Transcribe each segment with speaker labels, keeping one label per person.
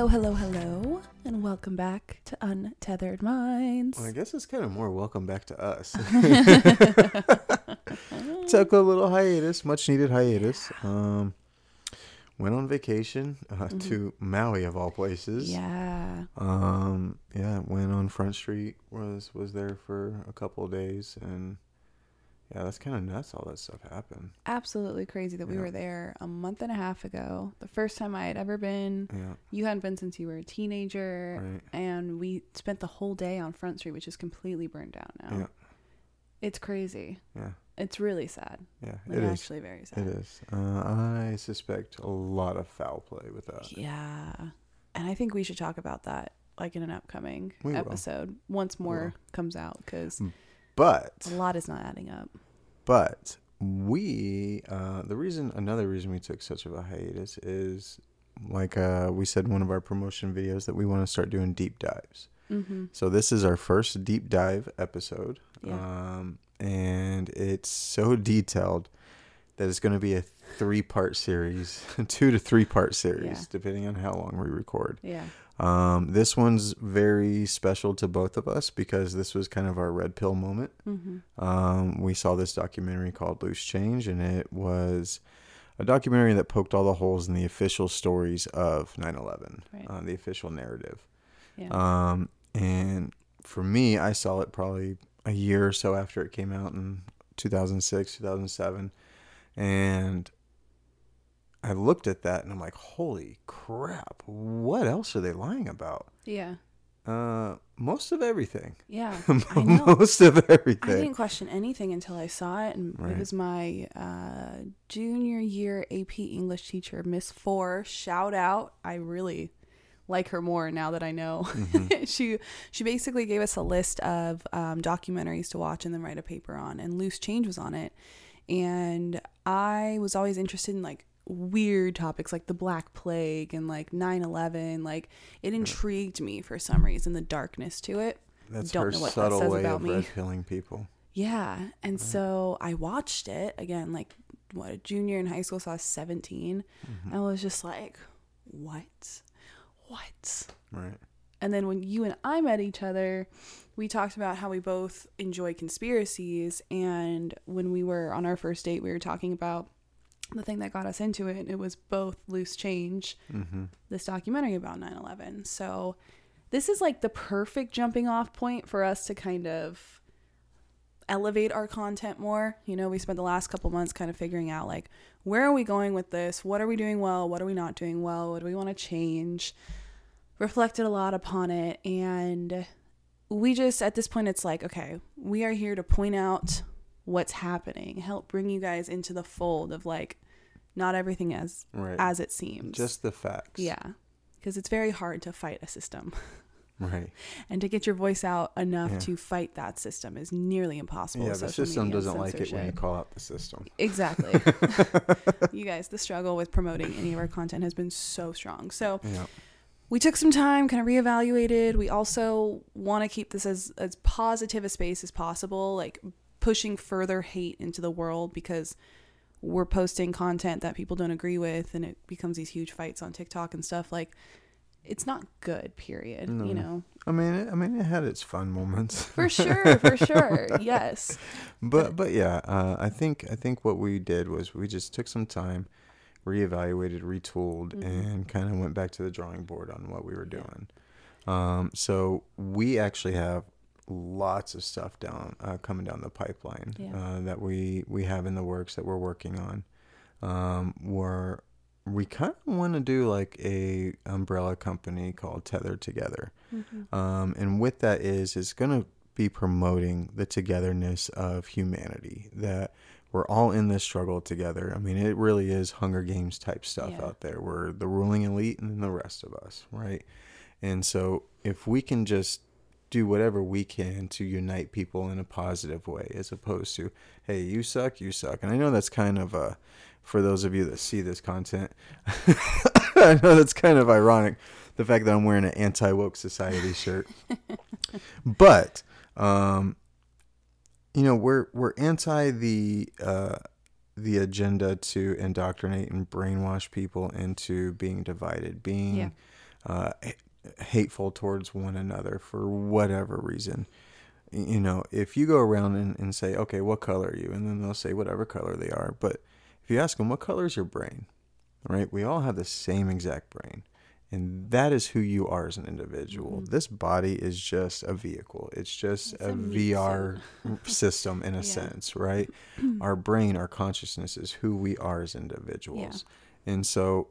Speaker 1: Hello, hello, hello, and welcome back to Untethered Minds.
Speaker 2: Well, I guess it's kind of more welcome back to us. Took a little hiatus, much needed hiatus. Um, went on vacation uh, to Maui of all places.
Speaker 1: Mm-hmm. yeah.
Speaker 2: Um, yeah, went on Front Street. Was was there for a couple of days, and yeah, that's kind of nuts. All that stuff happened.
Speaker 1: Absolutely crazy that we
Speaker 2: Yeah.
Speaker 1: were there a month and a half ago. The first time I had ever been.
Speaker 2: Yeah,
Speaker 1: You hadn't been since you were a teenager.
Speaker 2: right.
Speaker 1: And we spent the whole day on Front Street, which is completely burned down now.
Speaker 2: Yeah.
Speaker 1: It's crazy.
Speaker 2: Yeah,
Speaker 1: It's really sad.
Speaker 2: yeah.
Speaker 1: Like,
Speaker 2: it is.
Speaker 1: actually very sad.
Speaker 2: It is. Uh, I suspect a lot of foul play with that.
Speaker 1: Yeah. And I think we should talk about that like in an upcoming
Speaker 2: We will.
Speaker 1: episode once more comes out because
Speaker 2: But
Speaker 1: a lot is not adding up.
Speaker 2: But we, uh, the reason, another reason we took such of a hiatus is, like uh, we said in one of our promotion videos, that we want to start doing deep dives.
Speaker 1: Mm-hmm.
Speaker 2: So this is our first deep dive episode,
Speaker 1: Yeah.
Speaker 2: um, and it's so detailed that it's going to be a three-part series, two to three-part series,
Speaker 1: Yeah.
Speaker 2: depending on how long we record.
Speaker 1: Yeah.
Speaker 2: Um, this one's very special to both of us because this was kind of our red pill moment.
Speaker 1: Mm-hmm.
Speaker 2: Um, we saw this documentary called Loose Change, and it was a documentary that poked all the holes in the official stories of 9 11,
Speaker 1: Right.
Speaker 2: uh, the official narrative.
Speaker 1: Yeah.
Speaker 2: Um, and for me, I saw it probably a year or so after it came out in 2006, 2007. And I looked at that and I'm like, holy crap, what else are they lying about?
Speaker 1: yeah.
Speaker 2: Uh, most of everything.
Speaker 1: Yeah. I know.
Speaker 2: most of everything.
Speaker 1: I didn't question anything until I saw it, and
Speaker 2: Right.
Speaker 1: it was my uh, junior year AP English teacher, Miss Four. Shout out! I really like her more now that I know.
Speaker 2: Mm-hmm.
Speaker 1: she she basically gave us a list of um, documentaries to watch and then write a paper on, and Loose Change was on it. And I was always interested in like weird topics like the Black Plague and like 9/11. Like it intrigued me for some reason, the darkness to it.
Speaker 2: That's
Speaker 1: Don't
Speaker 2: her
Speaker 1: know what that
Speaker 2: subtle
Speaker 1: says
Speaker 2: way
Speaker 1: about
Speaker 2: of
Speaker 1: me.
Speaker 2: red pilling people.
Speaker 1: Yeah. And so I watched it again, like what a junior in high school, so I was 17.
Speaker 2: Mm-hmm.
Speaker 1: I was just like, what? What?
Speaker 2: Right.
Speaker 1: And then when you and I met each other, we talked about how we both enjoy conspiracies. And when we were on our first date, we were talking about the thing that got us into it. It was both Loose Change,
Speaker 2: Mm-hmm.
Speaker 1: this documentary about 9 11. So this is like the perfect jumping off point for us to kind of elevate our content more. You know, we spent the last couple months kind of figuring out like where are we going with this? What are we doing well? What are we not doing well? What do we want to change? Reflected a lot upon it and we just at this point it's like, okay, we are here to point out what's happening, help bring you guys into the fold of like not everything as
Speaker 2: Right.
Speaker 1: as it seems.
Speaker 2: Just the facts.
Speaker 1: Yeah. Because it's very hard to fight a system.
Speaker 2: Right.
Speaker 1: And to get your voice out enough
Speaker 2: Yeah.
Speaker 1: to fight that system is nearly impossible.
Speaker 2: Yeah, the system doesn't like it when you call out the system.
Speaker 1: Exactly. you guys, the struggle with promoting any of our content has been so strong. So
Speaker 2: Yeah.
Speaker 1: we took some time, kind of reevaluated. We also want to keep this as as positive a space as possible, like pushing further hate into the world because we're posting content that people don't agree with and it becomes these huge fights on TikTok and stuff like it's not good, period. You know.
Speaker 2: I mean, it, I mean, it had its fun moments.
Speaker 1: For sure, for sure. Yes.
Speaker 2: but but yeah, uh, I think I think what we did was we just took some time, reevaluated, retooled,
Speaker 1: Mhm.
Speaker 2: and kind of went back to the drawing board on what we were doing. Um, so we actually have lots of stuff down uh, coming down the pipeline
Speaker 1: Yeah.
Speaker 2: uh, that we we have in the works that we're working on. Um, we're we kind of want to do like a umbrella company called Tether Together.
Speaker 1: Mhm.
Speaker 2: Um, and what that is, is going to be promoting the togetherness of humanity, that we're all in this struggle together. I mean, it really is Hunger Games type stuff
Speaker 1: Yeah.
Speaker 2: out there. We're the ruling elite and then the rest of us, right? And so if we can just do whatever we can to unite people in a positive way, as opposed to, hey, you suck, you suck. And I know that's kind of a, for those of you that see this content, I know that's kind of ironic, the fact that I'm wearing an anti woke society shirt. but um, you know, we're we're anti the uh, the agenda to indoctrinate and brainwash people into being divided, being
Speaker 1: Yeah.
Speaker 2: uh, hateful towards one another for whatever reason. You know, if you go around and, and say, okay, what color are you? And then they'll say whatever color they are. But if you ask them, what color is your brain? Right? We all have the same exact brain. And that is who you are as an individual.
Speaker 1: Mhm.
Speaker 2: This body is just a vehicle. It's just
Speaker 1: It's
Speaker 2: a,
Speaker 1: a
Speaker 2: VR system in a
Speaker 1: Yeah.
Speaker 2: sense, right? our brain, our consciousness is who we are as individuals. And so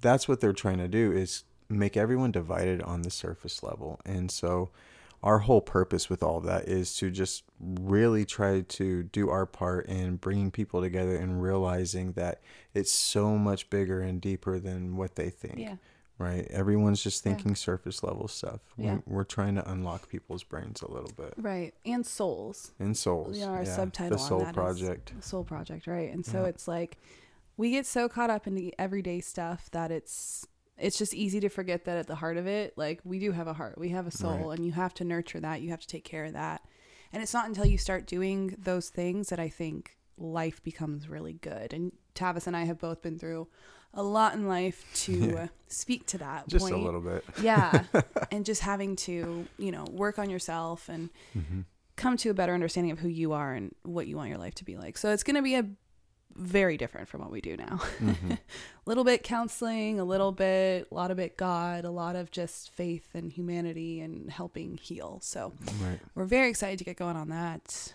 Speaker 2: that's what they're trying to do is make everyone divided on the surface level. And so our whole purpose with all of that is to just really try to do our part in bringing people together and realizing that it's so much bigger and deeper than what they think
Speaker 1: Yeah.
Speaker 2: right? Everyone's just
Speaker 1: Yeah.
Speaker 2: thinking surface level stuff.
Speaker 1: Yeah.
Speaker 2: We're, we're trying to unlock people's brains a little bit.
Speaker 1: Right. And souls.
Speaker 2: And souls.
Speaker 1: Yeah, our
Speaker 2: yeah.
Speaker 1: subtitle
Speaker 2: The
Speaker 1: on
Speaker 2: Soul Project.
Speaker 1: Soul Project, right? And so
Speaker 2: Yeah.
Speaker 1: it's like we get so caught up in the everyday stuff that it's it's just easy to forget that at the heart of it, like we do have a heart, we have a soul,
Speaker 2: Right.
Speaker 1: and you have to nurture that. You have to take care of that. And it's not until you start doing those things that I think life becomes really good. And Tavis and I have both been through a lot in life to
Speaker 2: Yeah.
Speaker 1: speak to that
Speaker 2: Just
Speaker 1: point.
Speaker 2: a little bit.
Speaker 1: yeah and just having to you know work on yourself and
Speaker 2: hmm
Speaker 1: come to a better understanding of who you are and what you want your life to be like so it's going to be a very different from what we do now
Speaker 2: hmm
Speaker 1: a little bit counseling a little bit a lot of it god a lot of just faith and humanity and helping heal so
Speaker 2: Right.
Speaker 1: we're very excited to get going on that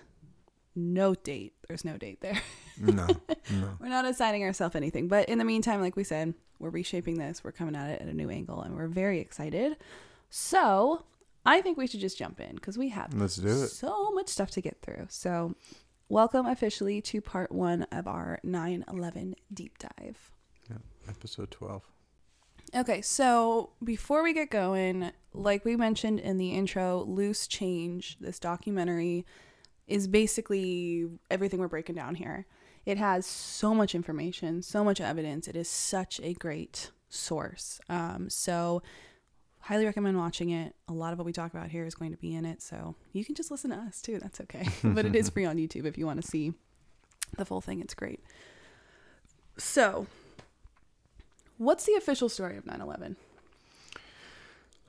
Speaker 1: no date there's no date there
Speaker 2: No. No.
Speaker 1: we're not assigning ourselves anything. But in the meantime, like we said, we're reshaping this. We're coming at it at a new angle and we're very excited. So I think we should just jump in because we have
Speaker 2: Let's do it.
Speaker 1: so much stuff to get through. So welcome officially to part one of our 9 11 deep dive.
Speaker 2: Yeah, Episode 12.
Speaker 1: Okay, so before we get going, like we mentioned in the intro, Loose Change, this documentary, is basically everything we're breaking down here. It has so much information, so much evidence. It is such a great source. Um, so, highly recommend watching it. A lot of what we talk about here is going to be in it, so you can just listen to us too. That's okay. but it is free on YouTube if you want to see the full thing. It's great. So, what's the official story of 9 11?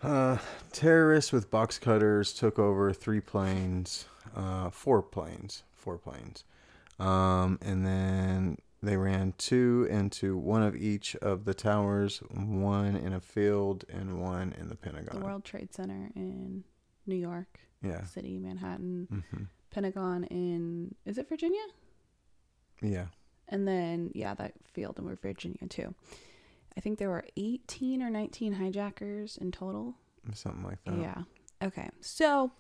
Speaker 2: Uh, terrorists with box cutters took over three planes, uh, four planes, four planes. Um, and then they ran two into one of each of the towers, one in a field and one in the Pentagon.
Speaker 1: The World Trade Center in New York
Speaker 2: Yeah.
Speaker 1: City, Manhattan,
Speaker 2: hmm
Speaker 1: Pentagon in is it Virginia?
Speaker 2: Yeah.
Speaker 1: And then yeah, that field in Virginia too. I think there were 18 or 19 hijackers in total.
Speaker 2: Something like that.
Speaker 1: Yeah. Okay. So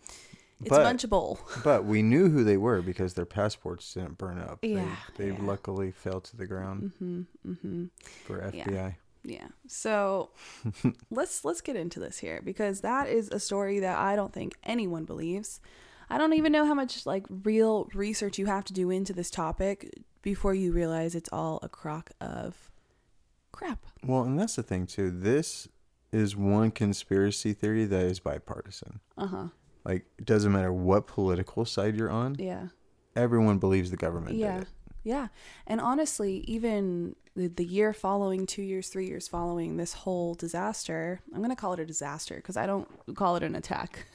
Speaker 1: it's
Speaker 2: But-
Speaker 1: a bunch of bull.
Speaker 2: But we knew who they were because their passports didn't burn up.
Speaker 1: Yeah,
Speaker 2: They, they
Speaker 1: yeah.
Speaker 2: luckily fell to the ground
Speaker 1: Mhm. Mhm.
Speaker 2: for
Speaker 1: Yeah.
Speaker 2: FBI.
Speaker 1: Yeah. So let's let's get into this here because that is a story that I don't think anyone believes. I don't even know how much like real research you have to do into this topic before you realize it's all a crock of crap.
Speaker 2: Well, and that's the thing too. This is one conspiracy theory that is bipartisan.
Speaker 1: Uh-huh.
Speaker 2: Like it doesn't matter what political side you're on,
Speaker 1: Yeah.
Speaker 2: everyone believes the government
Speaker 1: Yeah.
Speaker 2: did it.
Speaker 1: Yeah. And honestly, even the, the year following, 2 years, 3 years following this whole disaster, I'm going to call it a disaster because I don't call it an attack.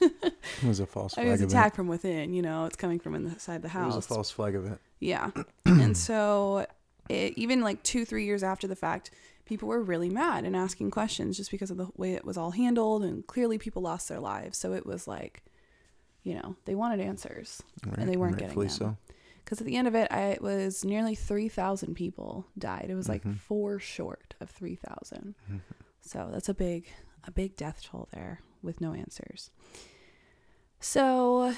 Speaker 2: It was a false
Speaker 1: I
Speaker 2: flag
Speaker 1: mean, it's
Speaker 2: event.
Speaker 1: attack from within, you know, it's coming from inside the house.
Speaker 2: It was a false flag event.
Speaker 1: Yeah. and so, it, even like two, three years after the fact, people were really mad and asking questions just because of the way it was all handled. And clearly, people lost their lives. So, it was like, you know, they wanted answers.
Speaker 2: Right?
Speaker 1: they weren't getting them. Because at the end of it, I, it was nearly 3,000 people died. It was like
Speaker 2: Mhm.
Speaker 1: four short of 3,000.
Speaker 2: Mhm.
Speaker 1: So, that's a big, a big death toll there with no answers. So,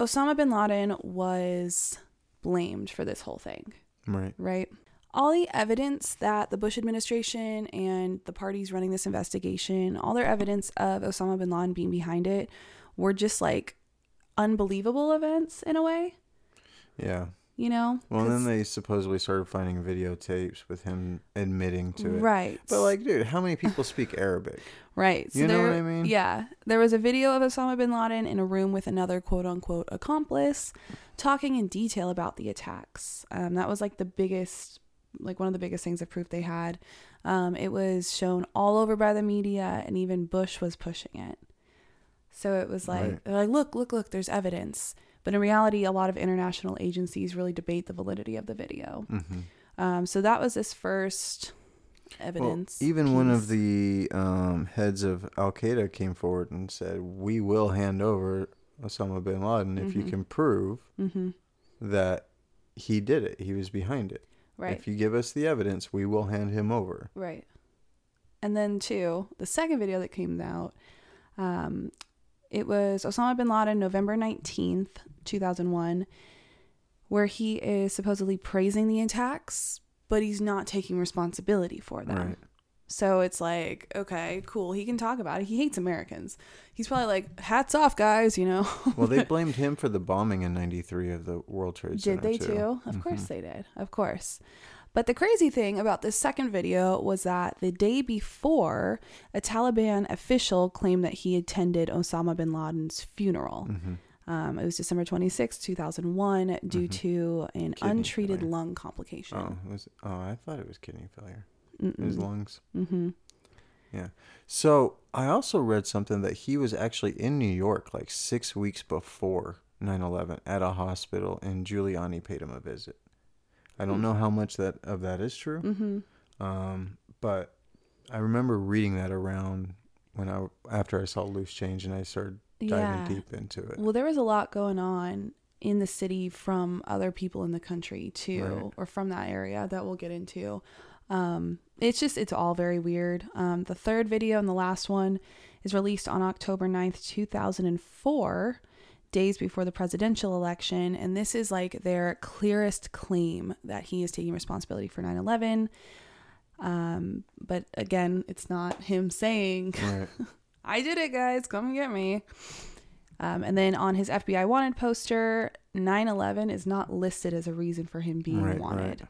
Speaker 1: Osama bin Laden was blamed for this whole thing
Speaker 2: Right.
Speaker 1: right? All the evidence that the Bush administration and the parties running this investigation, all their evidence of Osama bin Laden being behind it, were just like unbelievable events in a way,
Speaker 2: Yeah.
Speaker 1: you know?
Speaker 2: Well, then they supposedly started finding videotapes with him admitting to it.
Speaker 1: right,
Speaker 2: But like, dude, how many people speak Arabic?
Speaker 1: right.
Speaker 2: you know what I mean?
Speaker 1: Yeah, there was a video of Osama bin Laden in a room with another quote unquote accomplice, talking in detail about the attacks. Um, that was like the biggest like one of the biggest things of proof they had. Um, it was shown all over by the media, and even Bush was pushing it. So it was like,
Speaker 2: Right.
Speaker 1: they're like, look, look, look, there's evidence. But in reality, a lot of international agencies really debate the validity of the video.
Speaker 2: hmm
Speaker 1: Um, so that was this first evidence.
Speaker 2: Well, even one of the um, heads of Al Qaeda came forward and said, "We will hand over Osama bin Laden if you
Speaker 1: Mhm.
Speaker 2: can prove
Speaker 1: Mhm.
Speaker 2: that he did it. He was behind it.
Speaker 1: Right.
Speaker 2: If you give us the evidence, we will hand him over."
Speaker 1: Right. And then two, the second video that came out, um, it was Osama bin Laden, November nineteenth, two thousand one, where he is supposedly praising the attacks, but he's not taking responsibility for them.
Speaker 2: Right.
Speaker 1: So it's like, okay, cool. He can talk about it. He hates Americans. He's probably like, hats off, guys. You know.
Speaker 2: Well, they blamed him for the bombing in '93 of the World Trade Center.
Speaker 1: Did they
Speaker 2: too.
Speaker 1: too? Of
Speaker 2: Mhm.
Speaker 1: course they did. Of course. But the crazy thing about this second video was that the day before, a Taliban official claimed that he attended Osama bin Laden's funeral.
Speaker 2: Mhm.
Speaker 1: Um, it was December 26, 2001, due
Speaker 2: Mhm.
Speaker 1: to an
Speaker 2: Kidney
Speaker 1: untreated
Speaker 2: failure.
Speaker 1: lung complication.
Speaker 2: Oh, was oh, I thought it was kidney failure. His lungs.
Speaker 1: Mm-hmm.
Speaker 2: So I also read something that he was actually in New York like six weeks before 9/11 at a hospital, and Giuliani paid him a visit. I don't
Speaker 1: Hmm.
Speaker 2: know how much that of that is true,
Speaker 1: Mm-hmm.
Speaker 2: um, but I remember reading that around when I after I saw Loose Change and I started diving
Speaker 1: Yeah.
Speaker 2: deep into it.
Speaker 1: Well, there was a lot going on in the city from other people in the country too,
Speaker 2: Right.
Speaker 1: or from that area that we'll get into. Um, it's just, it's all very weird. Um, the third video and the last one is released on October 9th, 2004, days before the presidential election. And this is like their clearest claim that he is taking responsibility for 9 11. Um, but again, it's not him saying,
Speaker 2: Right.
Speaker 1: I did it, guys. Come get me. Um, and then on his FBI wanted poster, 9 11 is not listed as a reason for him being
Speaker 2: Right,
Speaker 1: wanted.
Speaker 2: right.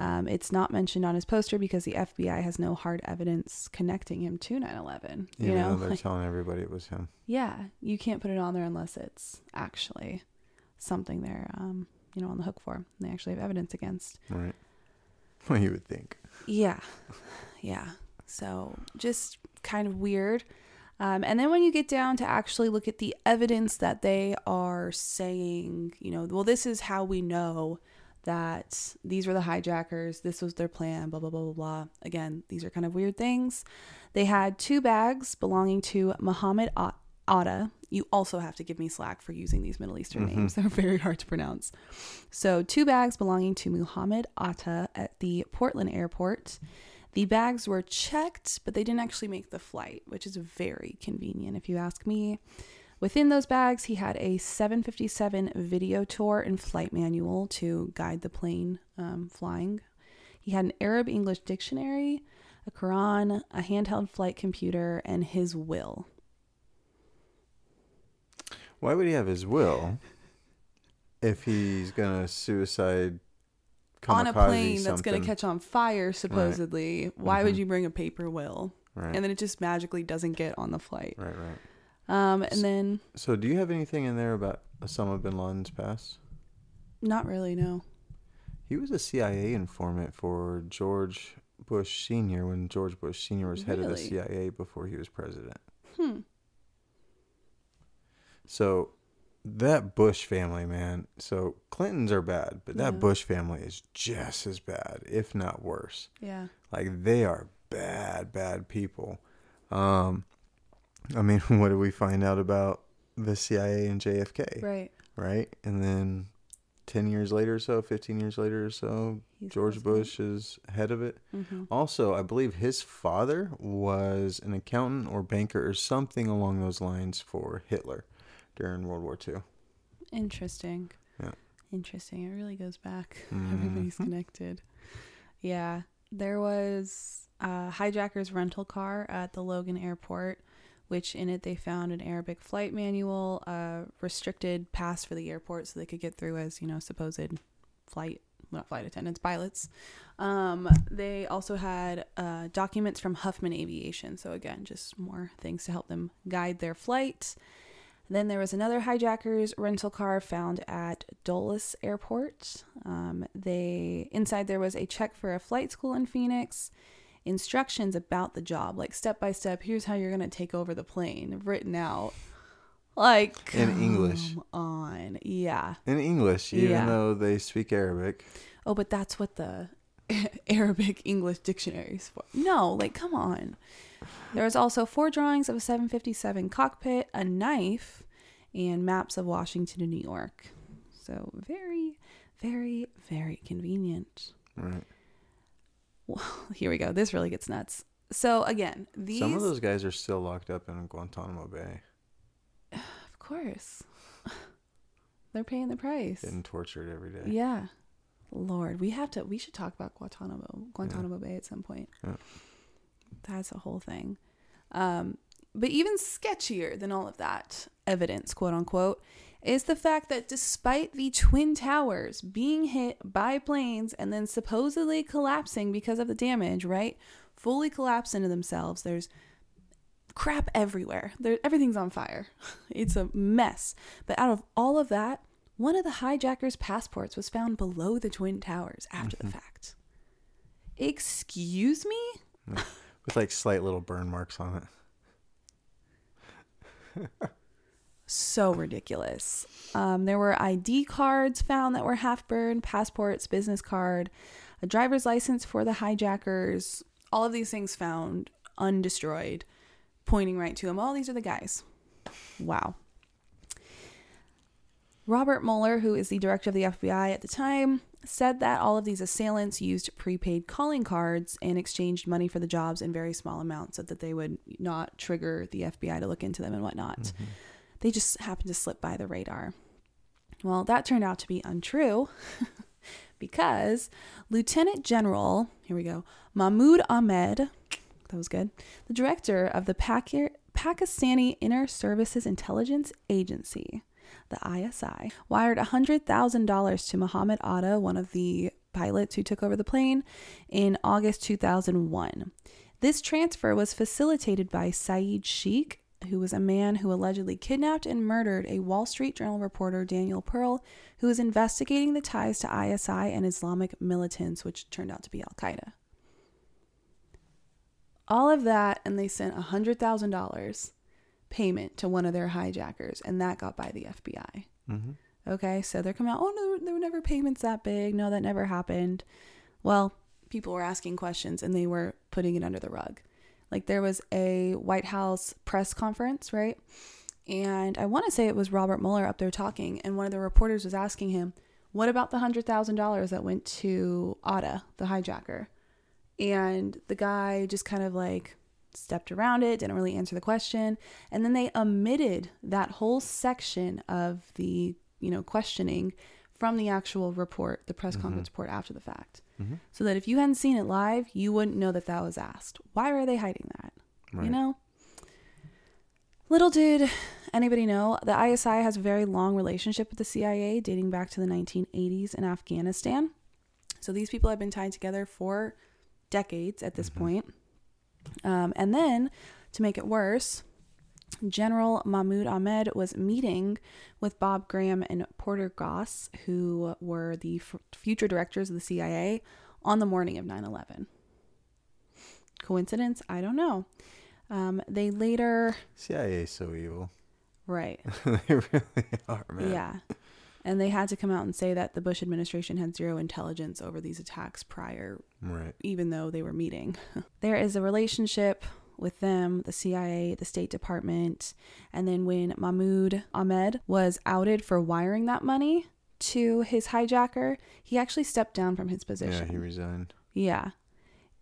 Speaker 1: Um, it's not mentioned on his poster because the FBI has no hard evidence connecting him to 9 11. You know?
Speaker 2: they're telling everybody it was him.
Speaker 1: yeah, you can't put it on there unless it's actually something they're, um, you know, on the hook for. and They actually have evidence against.
Speaker 2: Right. Well, you would think.
Speaker 1: Yeah. Yeah. So just kind of weird. Um, and then when you get down to actually look at the evidence that they are saying, you know, well, this is how we know that these were the hijackers, this was their plan, blah, blah, blah, blah, blah. Again, these are kind of weird things. They had two bags belonging to Muhammad Atta. You also have to give me slack for using these Middle Eastern
Speaker 2: Mhm.
Speaker 1: names. They're very hard to pronounce. So, two bags belonging to Muhammad Atta at the Portland airport. The bags were checked, but they didn't actually make the flight, which is very convenient if you ask me. Within those bags, he had a 757 video tour and flight manual to guide the plane um, flying. He had an Arab English dictionary, a Quran, a handheld flight computer, and his will.
Speaker 2: Why would he have his will if he's gonna suicide
Speaker 1: On a plane that's going to catch on fire, supposedly. Why would
Speaker 2: Mhm.
Speaker 1: you bring a paper will?
Speaker 2: Right.
Speaker 1: And then it just magically doesn't get on the flight.
Speaker 2: right. Right.
Speaker 1: Um, and then,
Speaker 2: So, do you have anything in there about Osama bin Laden's past?
Speaker 1: not really, no.
Speaker 2: He was a CIA informant for George Bush Sr. when George Bush Sr. was head of the CIA before he was president.
Speaker 1: Hmm.
Speaker 2: So that Bush family, man. So Clintons are bad, but that
Speaker 1: Yeah.
Speaker 2: Bush family is just as bad, if not worse.
Speaker 1: Yeah.
Speaker 2: Like they are bad, bad people. Um, I mean, what did we find out about the CIA and JFK?
Speaker 1: Right.
Speaker 2: Right, and then ten years later, or so fifteen years later, or so,
Speaker 1: He's
Speaker 2: George Bush is head of it.
Speaker 1: hmm
Speaker 2: Also, I believe his father was an accountant or banker or something along those lines for Hitler during World War II.
Speaker 1: Interesting.
Speaker 2: Yeah.
Speaker 1: Interesting. It really goes back. Everybody's
Speaker 2: Mhm.
Speaker 1: connected. Yeah. There was a hijacker's rental car at the Logan airport, which in it they found an Arabic flight manual, a restricted pass for the airport so they could get through as, you know, supposed flight, not flight attendants, pilots. Um, they also had uh, documents from Huffman Aviation. So, again, just more things to help them guide their flight. Then there was another hijacker's rental car found at Dulles Airport. Um, they inside there was a check for a flight school in Phoenix, instructions about the job, like step by step. Here's how you're gonna take over the plane, written out, like
Speaker 2: In English.
Speaker 1: On, yeah.
Speaker 2: In English, even
Speaker 1: Yeah.
Speaker 2: though they speak Arabic.
Speaker 1: Oh, but that's what the Arabic English dictionary is for. No, like, come on. There was also four drawings of a 757 cockpit, a knife, and maps of Washington and New York. So, very, very, very convenient.
Speaker 2: Right.
Speaker 1: Here we go. This really gets nuts. So, again, these.
Speaker 2: Some of those guys are still locked up in Guantanamo Bay,
Speaker 1: Of course. They're paying the price.
Speaker 2: getting tortured every day.
Speaker 1: Yeah. Lord, we have to we should talk about Guantanamo Guantanamo Bay at some point.
Speaker 2: Yeah.
Speaker 1: That's a whole thing. Um but even sketchier than all of that evidence, quote unquote, is the fact that despite the twin towers being hit by planes and then supposedly collapsing because of the damage, right? Fully collapse into themselves. There's crap everywhere. There everything's on fire. It's a mess. But out of all of that, one of the hijackers' passports was found below the twin towers after the mm-hmm. fact. Excuse me?
Speaker 2: With like slight little burn marks on it.
Speaker 1: so ridiculous. Um, there were ID cards found that were half burned, passports, business card, a driver's license for the hijackers. All of these things found undestroyed, pointing right to them. Oh, these are the guys. Wow. Robert Mueller, who is the director of the FBI at the time, said that all of these assailants used prepaid calling cards and exchanged money for the jobs in very small amounts so that they would not trigger the FBI to look into them and whatnot. They just happened to slip by the radar. Well, that turned out to be untrue because Lieutenant General, here we go, Mahmoud Ahmed, that was good, the director of the Paki- Pakistani Inter Services Intelligence Agency, the ISI, wired $100,000 to Mohammed Atta, one of the pilots who took over the plane, in August 2001. This transfer was facilitated by Saeed Sheikh, who was a man who allegedly kidnapped and murdered a Wall Street Journal reporter, Daniel Pearl, who was investigating the ties to ISI and Islamic militants, which turned out to be Al Qaeda. All of that, and they sent $100,000 payment to one of their hijackers, and that got by the FBI.
Speaker 2: Mm-hmm.
Speaker 1: Okay, so they're coming out, oh, no, there were never payments that big. No, that never happened. Well, people were asking questions and they were putting it under the rug. Like there was a White House press conference, right? And I want to say it was Robert Mueller up there talking, and one of the reporters was asking him, What about the $100,000 that went to Atta, the hijacker? And the guy just kind of like stepped around it, didn't really answer the question. And then they omitted that whole section of the, you know, questioning from the actual report, the press mm-hmm. conference report after the fact.
Speaker 2: Mm-hmm.
Speaker 1: So that if you hadn't seen it live, you wouldn't know that that was asked. Why are they hiding that?
Speaker 2: Right.
Speaker 1: You know? Little did anybody know, the ISI has a very long relationship with the CIA dating back to the 1980s in Afghanistan. So these people have been tied together for decades at this point. Um, and then, to make it worse, General Mahmoud Ahmed was meeting with Bob Graham and Porter Goss, who were the f- future directors of the CIA, on the morning of 9 11. Coincidence? I don't know. Um, they later,
Speaker 2: CIA is so evil.
Speaker 1: right,
Speaker 2: they really are, man.
Speaker 1: yeah. And they had to come out and say that the Bush administration had zero intelligence over these attacks prior
Speaker 2: Right.
Speaker 1: even though they were meeting. there is a relationship with them, the CIA, the State Department, and then when Mahmoud Ahmed was outed for wiring that money to his hijacker, he actually stepped down from his position.
Speaker 2: Yeah, he resigned.
Speaker 1: Yeah.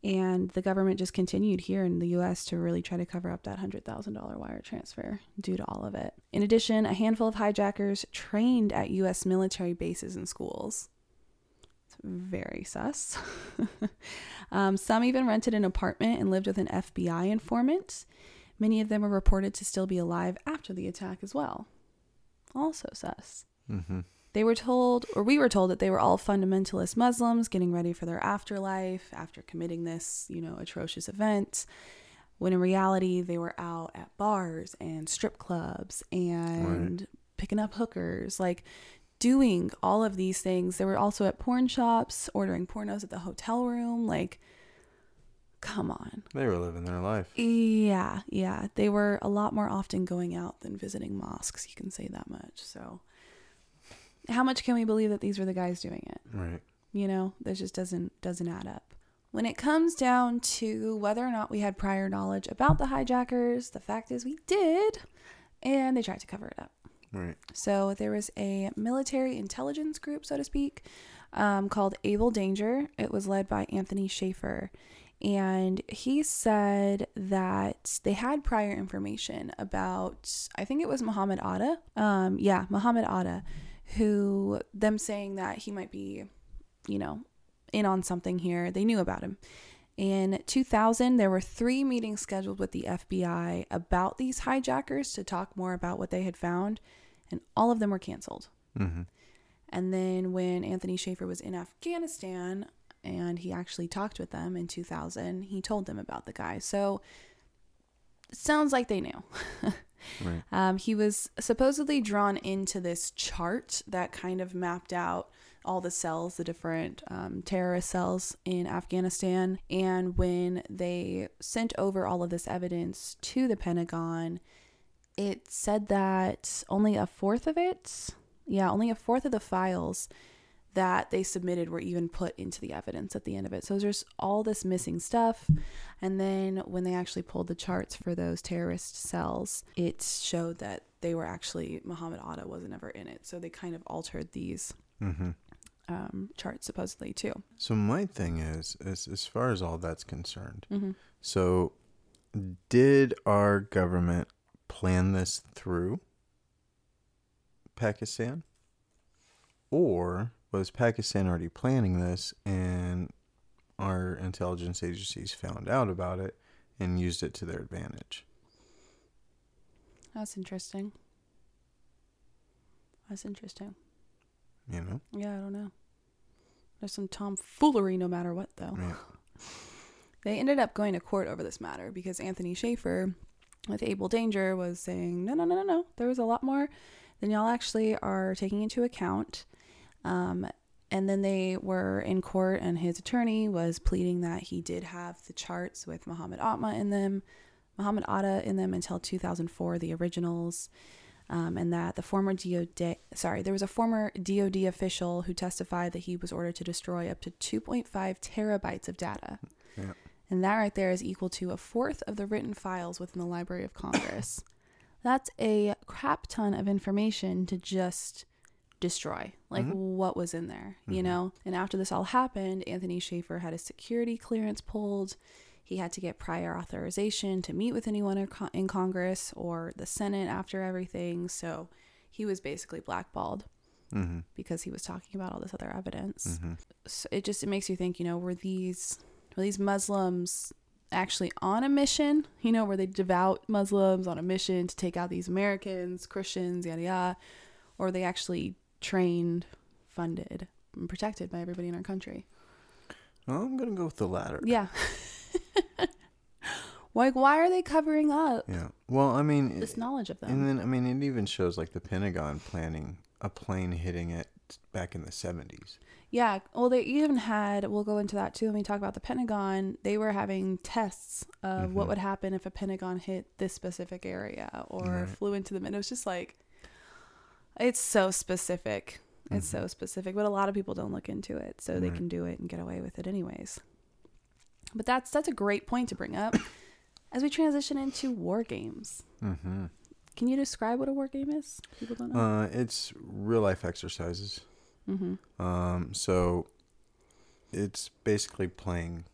Speaker 1: And the government just continued here in the US to really try to cover up that $100,000 wire transfer due to all of it. In addition, a handful of hijackers trained at US military bases and schools. Very sus. um, some even rented an apartment and lived with an FBI informant. Many of them were reported to still be alive after the attack as well. Also sus.
Speaker 2: Mm-hmm.
Speaker 1: They were told, or we were told, that they were all fundamentalist Muslims getting ready for their afterlife after committing this, you know, atrocious event. when in reality they were out at bars and strip clubs and picking up hookers, like doing all of these things. They were also at porn shops, ordering pornos at the hotel room. Like, come on.
Speaker 2: They were living their life.
Speaker 1: Yeah, yeah. They were a lot more often going out than visiting mosques. You can say that much. So, how much can we believe that these were the guys doing it?
Speaker 2: Right.
Speaker 1: You know, that just doesn't doesn't add up. When it comes down to whether or not we had prior knowledge about the hijackers, the fact is we did, and they tried to cover it up.
Speaker 2: Right.
Speaker 1: So there was a military intelligence group, so to speak, um, called Able Danger. It was led by Anthony Shaffer. And he said that they had prior information about, I think it was Muhammad Atta. Um, yeah, Muhammad Atta, who, them saying that he might be, you know, in on something here. They knew about him. In 2000, there were three meetings scheduled with the FBI about these hijackers to talk more about what they had found, and all of them were canceled.
Speaker 2: Mm-hmm.
Speaker 1: And then when Anthony Shaffer was in Afghanistan and he actually talked with them in 2000, he told them about the guy. So it sounds like they knew.
Speaker 2: Right.
Speaker 1: Um, he was supposedly drawn into this chart that kind of mapped out all the cells, the different um, terrorist cells in Afghanistan. And when they sent over all of this evidence to the Pentagon, it said that only a fourth of it, yeah, only a fourth of the files that they submitted were even put into the evidence at the end of it. So there's all this missing stuff. And then when they actually pulled the charts for those terrorist cells, it showed that they were actually, Muhammad Atta wasn't ever in it. So they kind of altered these
Speaker 2: Mm-hmm.
Speaker 1: Um, charts supposedly too.
Speaker 2: So my thing is, is as far as all that's concerned,
Speaker 1: Mm-hmm.
Speaker 2: so did our government plan this through Pakistan? Or was Pakistan already planning this and our intelligence agencies found out about it and used it to their advantage?
Speaker 1: That's interesting. That's interesting.
Speaker 2: You know?
Speaker 1: Yeah, I don't know. There's some tomfoolery no matter what, though.
Speaker 2: Right.
Speaker 1: They ended up going to court over this matter because Anthony Shaffer with Able Danger was saying, no, no, no, no, no. There was a lot more than y'all actually are taking into account. Um, and then they were in court, and his attorney was pleading that he did have the charts with Muhammad Atma in them, Muhammad Atta in them until 2004, the originals. Um, and that the former DOD, sorry, there was a former DOD official who testified that he was ordered to destroy up to 2.5 terabytes of data.
Speaker 2: Yeah.
Speaker 1: And that right there is equal to a fourth of the written files within the Library of Congress. That's a crap ton of information to just destroy. Like
Speaker 2: Mhm.
Speaker 1: what was in there, you
Speaker 2: Mhm.
Speaker 1: know? And after this all happened, Anthony Shaffer had his security clearance pulled. He had to get prior authorization to meet with anyone in Congress or the Senate after everything. So he was basically blackballed
Speaker 2: Mm-hmm.
Speaker 1: because he was talking about all this other evidence
Speaker 2: Mm-hmm.
Speaker 1: so it just it makes you think you know were these were these muslims actually on a mission you know were they devout muslims on a mission to take out these americans christians yada yada or were they actually trained funded and protected by everybody in our country
Speaker 2: Well, I'm gonna go with the latter.
Speaker 1: yeah like why are they covering up
Speaker 2: Yeah. Well, I mean,
Speaker 1: this knowledge of them
Speaker 2: And then, I mean, it even shows like the Pentagon planning a plane hitting it back in the 70s.
Speaker 1: Yeah, well, they even had. We'll go into that too when we talk about the Pentagon. They were having tests of what
Speaker 2: Mhm.
Speaker 1: would happen if a Pentagon hit this specific area or
Speaker 2: Right.
Speaker 1: flew into them. And it was just like, it's so specific. It's
Speaker 2: Mhm.
Speaker 1: so specific, but a lot of people don't look into it, so they can do it and get away with it anyways. But that's that's a great point to bring up as we transition into war games.
Speaker 2: Mm-hmm.
Speaker 1: Can you describe what a war game is? People don't know.
Speaker 2: Uh, it's real life exercises.
Speaker 1: mm-hmm.
Speaker 2: Um, so it's basically playing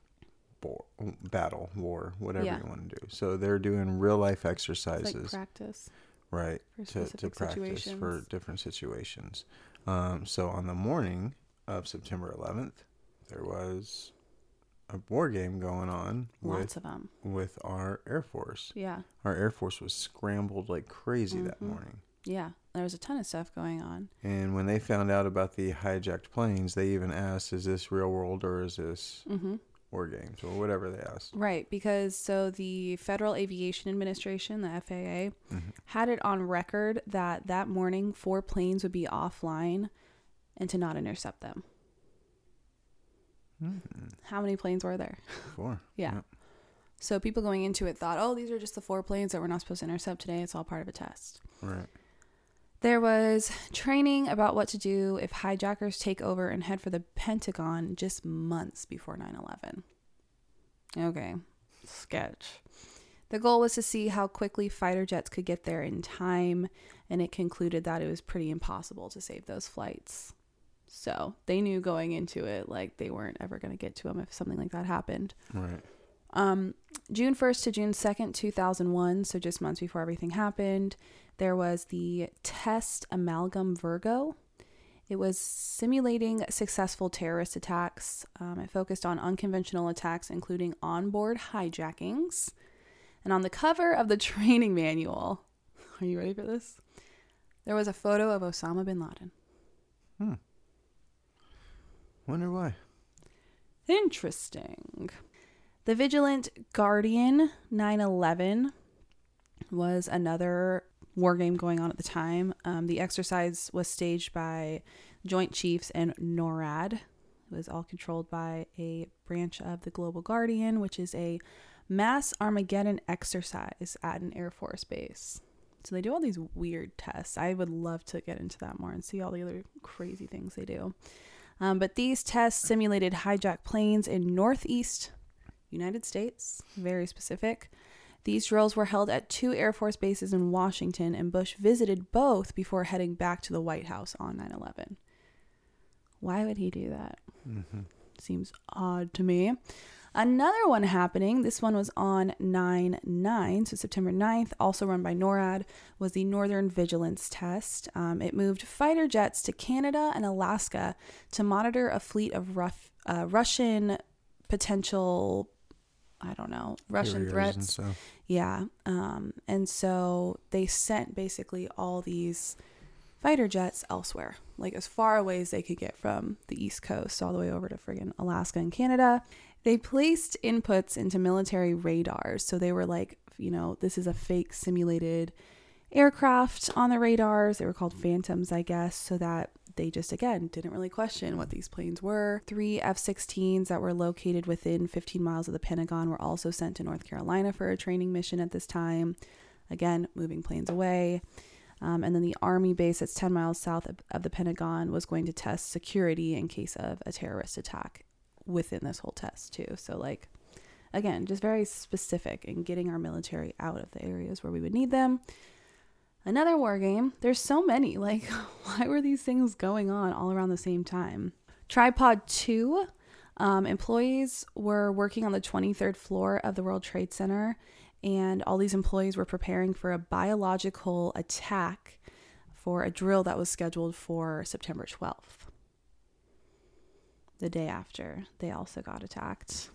Speaker 2: battle, war, whatever
Speaker 1: Yeah.
Speaker 2: you want to do. So they're doing real life exercises,
Speaker 1: like practice
Speaker 2: right,
Speaker 1: for
Speaker 2: to, to practice
Speaker 1: situations.
Speaker 2: for different situations. Um, so on the morning of September 11th, there was a war game going on
Speaker 1: Lots
Speaker 2: with
Speaker 1: of them.
Speaker 2: with our Air Force.
Speaker 1: Yeah.
Speaker 2: Our Air Force was scrambled like crazy that
Speaker 1: Mhm.
Speaker 2: morning.
Speaker 1: Yeah, there was a ton of stuff going on.
Speaker 2: And when they found out about the hijacked planes, they even asked, "Is this real world or is this
Speaker 1: hmm
Speaker 2: war games or whatever they asked.
Speaker 1: Right, because so the Federal Aviation Administration, the FAA,
Speaker 2: Mhm.
Speaker 1: had it on record that that morning four planes would be offline and to not intercept them.
Speaker 2: Mm,
Speaker 1: How many planes were there?
Speaker 2: four.
Speaker 1: Yeah. So people going into it thought, oh, these are just the four planes that we're not supposed to intercept today. It's all part of a test.
Speaker 2: Right.
Speaker 1: There was training about what to do if hijackers take over and head for the Pentagon just months before 9 11. Okay, sketch. The goal was to see how quickly fighter jets could get there in time, and it concluded that it was pretty impossible to save those flights. So they knew going into it, like they weren't ever going to get to them if something like that happened.
Speaker 2: Right.
Speaker 1: Um, June 1st to June 2nd, 2001, so just months before everything happened, there was the test Amalgam Virgo. It was simulating successful terrorist attacks. Um, it focused on unconventional attacks, including onboard hijackings. And on the cover of the training manual, are you ready for this? There was a photo of Osama bin Laden.
Speaker 2: Hmm. Wonder why.
Speaker 1: Interesting. The Vigilant Guardian 911 was another war game going on at the time. Um, the exercise was staged by Joint Chiefs and NORAD. It was all controlled by a branch of the Global Guardian, which is a mass Armageddon exercise at an Air Force base. So they do all these weird tests. I would love to get into that more and see all the other crazy things they do. Um, but these tests simulated hijacked planes in northeast United States, very specific. These drills were held at two Air Force bases in Washington, and Bush visited both before heading back to the White House on 9 11. Why would he do that?
Speaker 2: Mm-hmm.
Speaker 1: Seems odd to me. Another one happening, this one was on 9 9, so September 9th, also run by NORAD, was the Northern Vigilance Test. Um, it moved fighter jets to Canada and Alaska to monitor a fleet of rough, uh, Russian potential, I don't know, Russian threats.
Speaker 2: stuff.
Speaker 1: Yeah. Um, and so they sent basically all these fighter jets elsewhere, like as far away as they could get from the East Coast, all the way over to friggin' Alaska and Canada. They placed inputs into military radars. So they were like, you know, this is a fake simulated aircraft on the radars. They were called Phantoms, I guess, so that they just, again, didn't really question what these planes were. Three F 16s that were located within 15 miles of the Pentagon were also sent to North Carolina for a training mission at this time. Again, moving planes away. Um, and then the Army base that's 10 miles south of, of the Pentagon was going to test security in case of a terrorist attack within this whole test, too. So, like, again, just very specific in getting our military out of the areas where we would need them. Another war game. There's so many. Like, why were these things going on all around the same time? Tripod 2. Um, employees were working on the 23rd floor of the World Trade Center, and all these employees were preparing for a biological attack for a drill that was scheduled for September 12th. The day after, they also got attacked.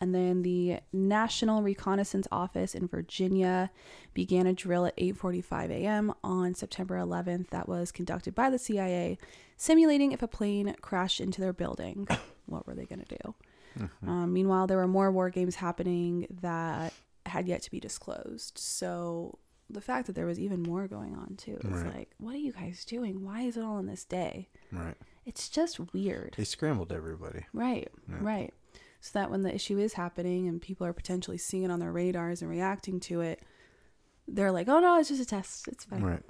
Speaker 1: And then the National Reconnaissance Office in Virginia began a drill at 8:45 a.m. on September 11th that was conducted by the CIA, simulating if a plane crashed into their building, what were they going to do?
Speaker 2: Mm-hmm.
Speaker 1: Um, meanwhile, there were more war games happening that had yet to be disclosed. So the fact that there was even more going on too is
Speaker 2: Right.
Speaker 1: like, what are you guys doing? Why is it all on this day?
Speaker 2: Right.
Speaker 1: It's just weird.
Speaker 2: They scrambled everybody.
Speaker 1: Right,
Speaker 2: Yeah.
Speaker 1: right. So that when the issue is happening and people are potentially seeing it on their radars and reacting to it, they're like, oh no, it's just a test. It's fine.
Speaker 2: Right.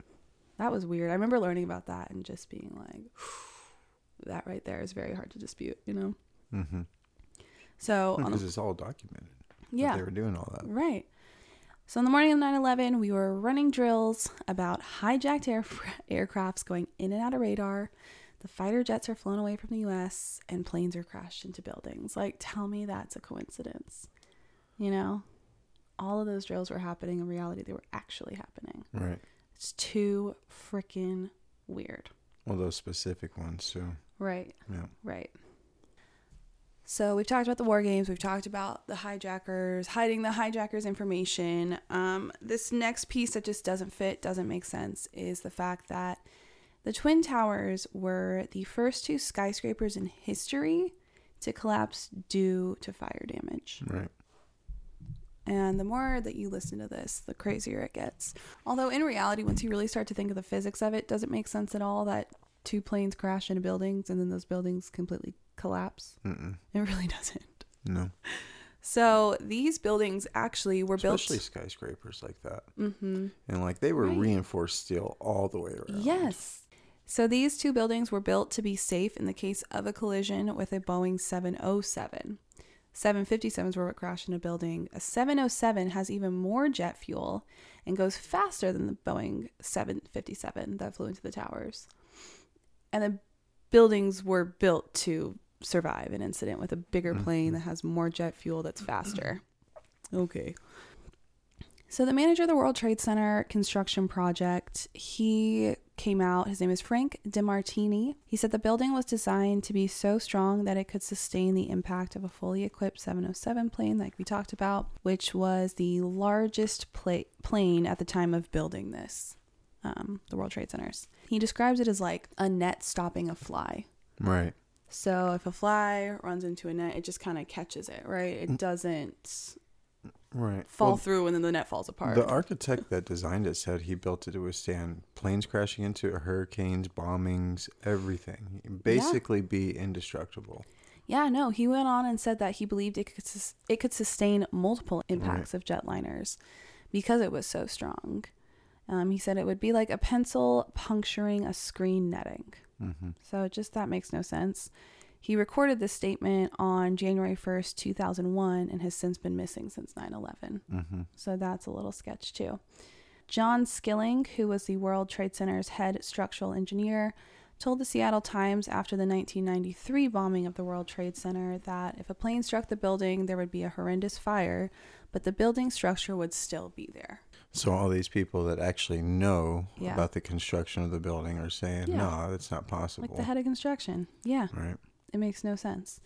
Speaker 1: That was weird. I remember learning about that and just being like, that right there is very hard to dispute, you know?
Speaker 2: Mm-hmm.
Speaker 1: So, the-
Speaker 2: Because it's all documented.
Speaker 1: yeah.
Speaker 2: They were doing all that.
Speaker 1: Right. So on the morning of 9/11, we were running drills about hijacked air aircrafts going in and out of radar. The fighter jets are flown away from the U.S. and planes are crashed into buildings. Like, tell me that's a coincidence. You know, all of those drills were happening in reality. They were actually happening.
Speaker 2: Right.
Speaker 1: It's too freaking weird.
Speaker 2: Well, those specific ones too.
Speaker 1: Right.
Speaker 2: Yeah.
Speaker 1: Right. So we've talked about the war games. We've talked about the hijackers, hiding the hijackers' information. Um, this next piece that just doesn't fit, doesn't make sense, is the fact that the Twin Towers were the first two skyscrapers in history to collapse due to fire damage.
Speaker 2: Right.
Speaker 1: And the more that you listen to this, the crazier it gets. Although in reality, once you really start to think of the physics of it, does it make sense at all that two planes crash into buildings and then those buildings completely collapse?
Speaker 2: Mm-mm.
Speaker 1: It really doesn't.
Speaker 2: No.
Speaker 1: So these buildings actually were
Speaker 2: Especially
Speaker 1: built.
Speaker 2: Especially skyscrapers like that.
Speaker 1: Mm-hmm.
Speaker 2: And like they were
Speaker 1: Right.
Speaker 2: reinforced steel all the way around.
Speaker 1: Yes. So these two buildings were built to be safe in the case of a collision with a Boeing 707. 757s were what crashed in a building. A 707 has even more jet fuel and goes faster than the Boeing 757 that flew into the towers. And the buildings were built to survive an incident with a bigger plane mm-hmm. that has more jet fuel that's faster. Okay. So the manager of the World Trade Center construction project, he came out. His name is Frank DeMartini. He said the building was designed to be so strong that it could sustain the impact of a fully equipped 707 plane, like we talked about, which was the largest pla- plane at the time of building this, um, the World Trade Centers. He describes it as like a net stopping a fly.
Speaker 2: Right.
Speaker 1: So if a fly runs into a net, it just kind of catches it, right? It doesn't
Speaker 2: Right.
Speaker 1: fall
Speaker 2: Well,
Speaker 1: through and then the net falls apart.
Speaker 2: The architect that designed it said he built it to withstand planes crashing into it, hurricanes, bombings, everything. Basically, be indestructible.
Speaker 1: Yeah, no, he went on and said that he believed it could sus- it could sustain multiple impacts of jetliners because it was so strong. Um, he said it would be like a pencil puncturing a screen netting.
Speaker 2: hmm
Speaker 1: So just that makes no sense. He recorded this statement on January 1st, 2001, and has since been missing since 9 11.
Speaker 2: hmm
Speaker 1: So that's a little sketch too. John Skilling, who was the World Trade Center's head structural engineer, told the Seattle Times after the 1993 bombing of the World Trade Center that if a plane struck the building, there would be a horrendous fire, but the building structure would still be there.
Speaker 2: So all these people that actually know
Speaker 1: Yeah.
Speaker 2: about the construction of the building are saying,
Speaker 1: Yeah.
Speaker 2: no, that's not possible.
Speaker 1: Like the head of construction. Yeah.
Speaker 2: right.
Speaker 1: It makes no sense.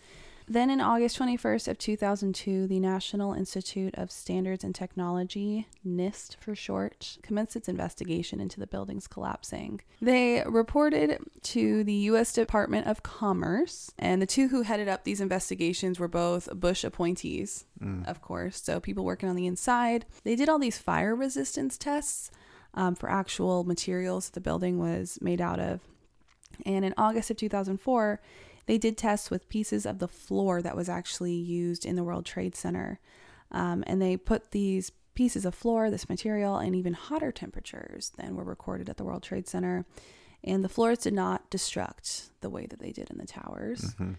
Speaker 1: Then in August 21st of 2002, the National Institute of Standards and Technology, NIST for short, commenced its investigation into the buildings collapsing. They reported to the US Department of Commerce, and the two who headed up these investigations were both Bush appointees,
Speaker 2: Mm.
Speaker 1: of course, so people working on the inside. They did all these fire resistance tests um, for actual materials the building was made out of. And in August of 2004, they did tests with pieces of the floor that was actually used in the World Trade Center. Um, and they put these pieces of floor, this material, in even hotter temperatures than were recorded at the World Trade Center. And the floors did not destruct the way that they did in the towers.
Speaker 2: hmm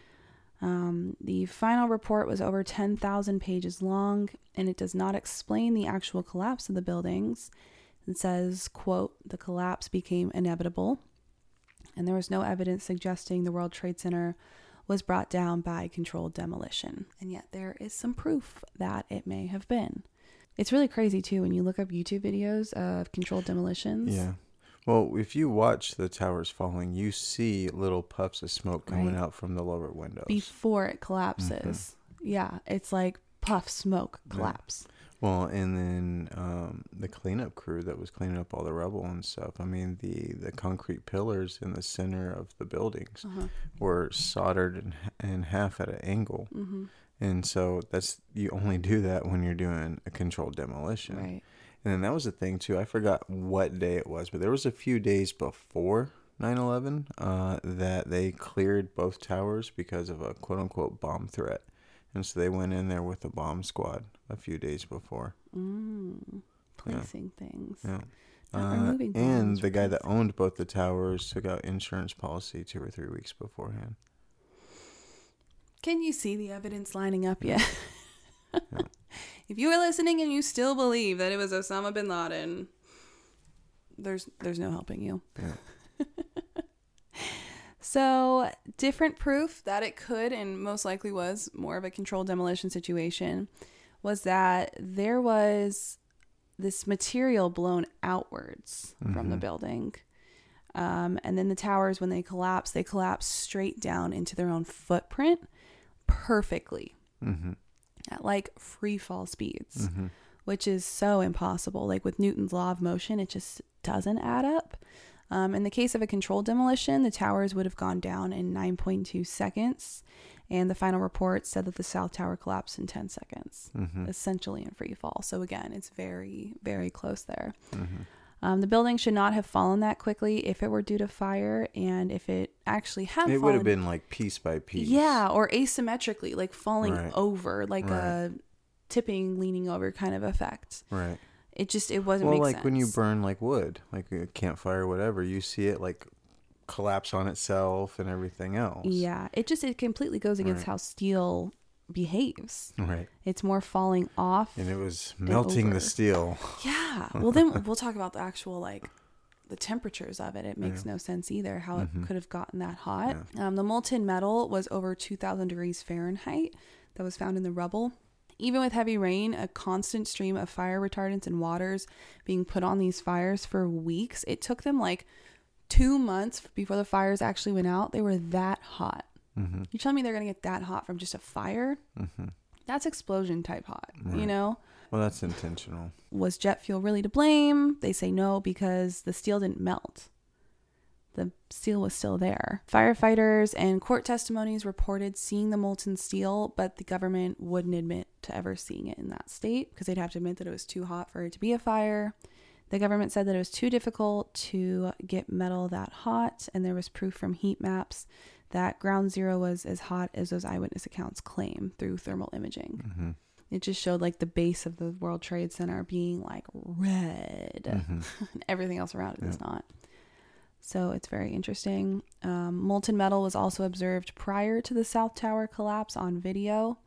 Speaker 1: Um, the final report was over 10,000 pages long, and it does not explain the actual collapse of the buildings. It says, quote, the collapse became inevitable, and there was no evidence suggesting the World Trade Center was brought down by controlled demolition. And yet there is some proof that it may have been. It's really crazy too when you look up YouTube videos of controlled demolitions.
Speaker 2: Yeah. Well, if you watch the towers falling, you see little puffs of smoke coming
Speaker 1: Right.
Speaker 2: out from the lower windows.
Speaker 1: Before it collapses. Mm-hmm. Yeah, it's like puff smoke
Speaker 2: Yeah. Well, and then um, the cleanup crew that was cleaning up all the rubble and stuff. I mean, the the concrete pillars in the center of the buildings
Speaker 1: Uh-huh.
Speaker 2: were soldered in, in half at an angle,
Speaker 1: Mm-hmm.
Speaker 2: and so that's you only do that when you're doing a controlled demolition.
Speaker 1: Right.
Speaker 2: And then that was the thing too. I forgot what day it was, but there was a few days before 9/11 uh, that they cleared both towers because of a quote unquote bomb threat, and so they went in there with a bomb squad a few days before.
Speaker 1: Mm. Placing things.
Speaker 2: Yeah. Uh, and the guy that owned both the towers took out insurance policy two or three weeks beforehand.
Speaker 1: Can you see the evidence lining up yet? If you are listening and you still believe that it was Osama bin Laden, there's there's no helping you.
Speaker 2: Yeah.
Speaker 1: So, different proof that it could and most likely was more of a controlled demolition situation was that there was this material blown outwards from the
Speaker 2: Mhm.
Speaker 1: building. Um, and then the towers, when they collapse, they collapse straight down into their own footprint perfectly
Speaker 2: Mm-hmm.
Speaker 1: at like free fall speeds,
Speaker 2: Mm-hmm.
Speaker 1: which is so impossible. Like with Newton's law of motion, it just doesn't add up. Um, in the case of a controlled demolition, the towers would have gone down in 9.2 seconds, and the final report said that the South Tower collapsed in 10 seconds,
Speaker 2: Mm-hmm.
Speaker 1: essentially in free fall. So, again, it's very, very close there.
Speaker 2: Mm-hmm.
Speaker 1: Um, the building should not have fallen that quickly if it were due to fire, and if it actually had
Speaker 2: It
Speaker 1: fallen,
Speaker 2: would have been like piece by piece.
Speaker 1: yeah, or asymmetrically, like falling
Speaker 2: Right.
Speaker 1: over, like
Speaker 2: Right.
Speaker 1: a tipping, leaning over kind of effect.
Speaker 2: Right.
Speaker 1: It just it wasn't
Speaker 2: Well, like when you burn like wood, like a campfire, or whatever, you see it like collapse on itself and everything else.
Speaker 1: Yeah, it just it completely goes against
Speaker 2: Right.
Speaker 1: how steel behaves.
Speaker 2: Right.
Speaker 1: It's more falling off.
Speaker 2: And it was melting the steel.
Speaker 1: Yeah. Well, then we'll talk about the actual like the temperatures of it. It makes no sense either how
Speaker 2: Mhm.
Speaker 1: it could have gotten that hot. Um, the molten metal was over 2,000 degrees Fahrenheit that was found in the rubble. Even with heavy rain, a constant stream of fire retardants and waters being put on these fires for weeks, it took them like two months before the fires actually went out. They were that hot.
Speaker 2: Mm-hmm.
Speaker 1: You're telling me they're going to get that hot from just a fire?
Speaker 2: Mm-hmm.
Speaker 1: That's explosion type hot, you know?
Speaker 2: Well, that's intentional.
Speaker 1: Was jet fuel really to blame? They say no because the steel didn't melt. The steel was still there. Firefighters and court testimonies reported seeing the molten steel, but the government wouldn't admit to ever seeing it in that state because they'd have to admit that it was too hot for it to be a fire. The government said that it was too difficult to get metal that hot, and there was proof from heat maps that ground zero was as hot as those eyewitness accounts claim through thermal imaging.
Speaker 2: Mm-hmm.
Speaker 1: It just showed like the base of the World Trade Center being like red,
Speaker 2: Mm-hmm.
Speaker 1: and everything else around it it is not. So it's very interesting. Um, molten metal was also observed prior to the South Tower collapse on video.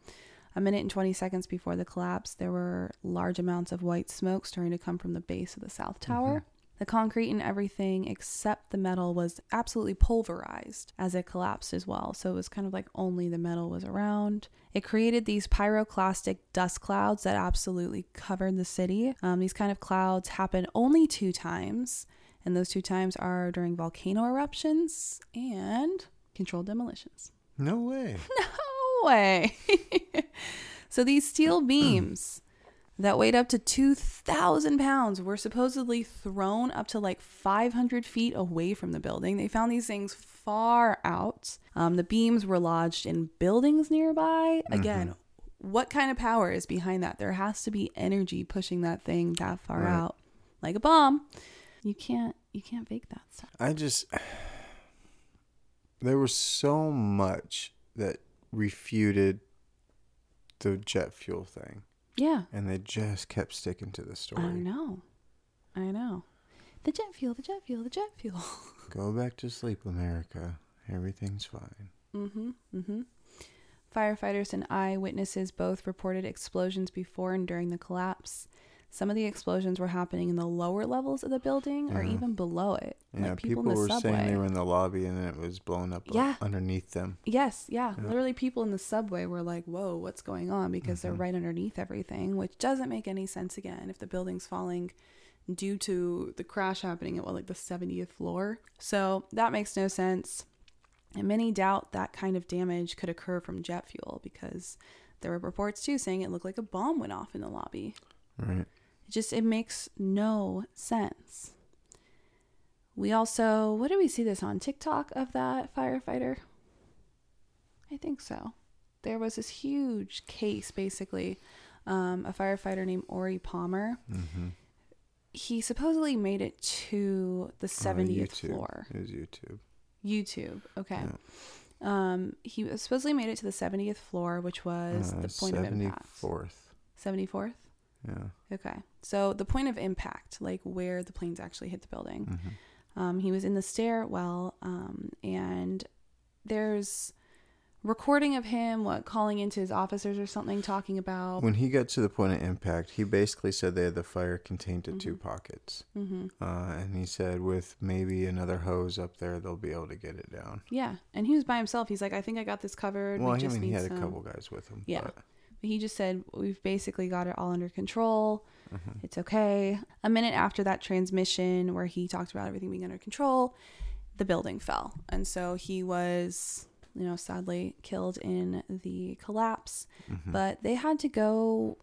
Speaker 1: A minute and 20 seconds before the collapse, there were large amounts of white smoke starting to come from the base of the South Tower. The concrete and everything except the metal was absolutely pulverized as it collapsed as well. So it was kind of like only the metal was around. It created these pyroclastic dust clouds that absolutely covered the city. Um, these kind of clouds happen only two times, and those two times are during volcano eruptions and controlled demolitions.
Speaker 2: No way.
Speaker 1: No way. so these steel beams that weighed up to 2,000 pounds were supposedly thrown up to like 500 feet away from the building. They found these things far out. Um, the beams were lodged in buildings nearby. Again, what kind of power is behind that? There has to be energy pushing that thing that far
Speaker 2: Right.
Speaker 1: out, like a bomb. You can't you can't fake that stuff.
Speaker 2: I just there was so much that refuted the jet fuel thing,
Speaker 1: Yeah,
Speaker 2: and they just kept sticking to the story.
Speaker 1: I know, I know. The jet fuel, the jet fuel, the jet fuel.
Speaker 2: Go back to sleep, America. Everything's fine.
Speaker 1: Mm-hmm. Mm-hmm. Firefighters and eyewitnesses both reported explosions before and during the collapse. Some of the explosions were happening in the lower levels of the building or even below it.
Speaker 2: Yeah,
Speaker 1: like
Speaker 2: people,
Speaker 1: people, in the
Speaker 2: were
Speaker 1: subway.
Speaker 2: saying they were in the lobby and then it was blown up
Speaker 1: Yeah.
Speaker 2: underneath them.
Speaker 1: Yes, yeah.
Speaker 2: Yeah.
Speaker 1: Literally, people in the subway were like, whoa, what's going on? Because they're
Speaker 2: Mhm.
Speaker 1: right underneath everything, which doesn't make any sense again if the building's falling due to the crash happening at what, like the 70th floor. So that makes no sense. And many doubt that kind of damage could occur from jet fuel because there were reports too saying it looked like a bomb went off in the lobby.
Speaker 2: Right.
Speaker 1: It just it makes no sense. We also what did we see this on TikTok of that firefighter? I think so. There was this huge case basically. Um, a firefighter named Orio Palmer.
Speaker 2: Mm-hmm.
Speaker 1: He supposedly made it to the 70th
Speaker 2: YouTube.
Speaker 1: floor.
Speaker 2: It was YouTube.
Speaker 1: YouTube. Okay.
Speaker 2: Yeah.
Speaker 1: Um, he supposedly made it to the 70th floor, which was
Speaker 2: Uh,
Speaker 1: the point of impact.
Speaker 2: 74th.
Speaker 1: 74th?
Speaker 2: Yeah.
Speaker 1: Okay. So the point of impact, like where the planes actually hit the building.
Speaker 2: hmm
Speaker 1: Um, he was in the stairwell, um, and there's recording of him what calling into his officers or something, talking about.
Speaker 2: When he got to the point of impact, he basically said they had the fire contained to two pockets.
Speaker 1: hmm
Speaker 2: Uh, and he said with maybe another hose up there, they'll be able to get it down.
Speaker 1: Yeah, and he was by himself. He's like, I think I got this covered.
Speaker 2: Well,
Speaker 1: we
Speaker 2: I
Speaker 1: just
Speaker 2: mean, he had a couple guys with him.
Speaker 1: Yeah.
Speaker 2: But
Speaker 1: he just said, We've basically got it all under control.
Speaker 2: Mhm.
Speaker 1: It's okay. A minute after that transmission, where he talked about everything being under control, the building fell. And so he was, you know, sadly killed in the collapse.
Speaker 2: Mhm.
Speaker 1: But they had to go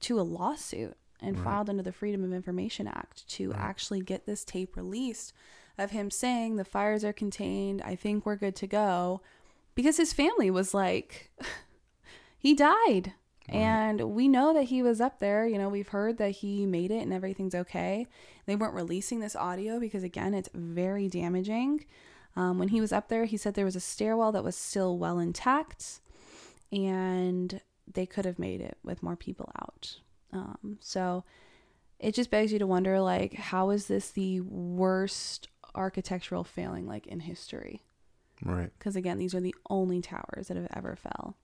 Speaker 1: to a lawsuit and
Speaker 2: Right.
Speaker 1: filed under the Freedom of Information Act to
Speaker 2: Right.
Speaker 1: actually get this tape released of him saying the fires are contained. I think we're good to go. Because his family was like, he died.
Speaker 2: Right.
Speaker 1: And we know that he was up there. You know, we've heard that he made it and everything's okay. They weren't releasing this audio because, again, it's very damaging. Um, when he was up there, he said there was a stairwell that was still well intact and they could have made it with more people out. Um, so it just begs you to wonder like, how is this the worst architectural failing like in history?
Speaker 2: Right.
Speaker 1: Because again, these are the only towers that have ever fell.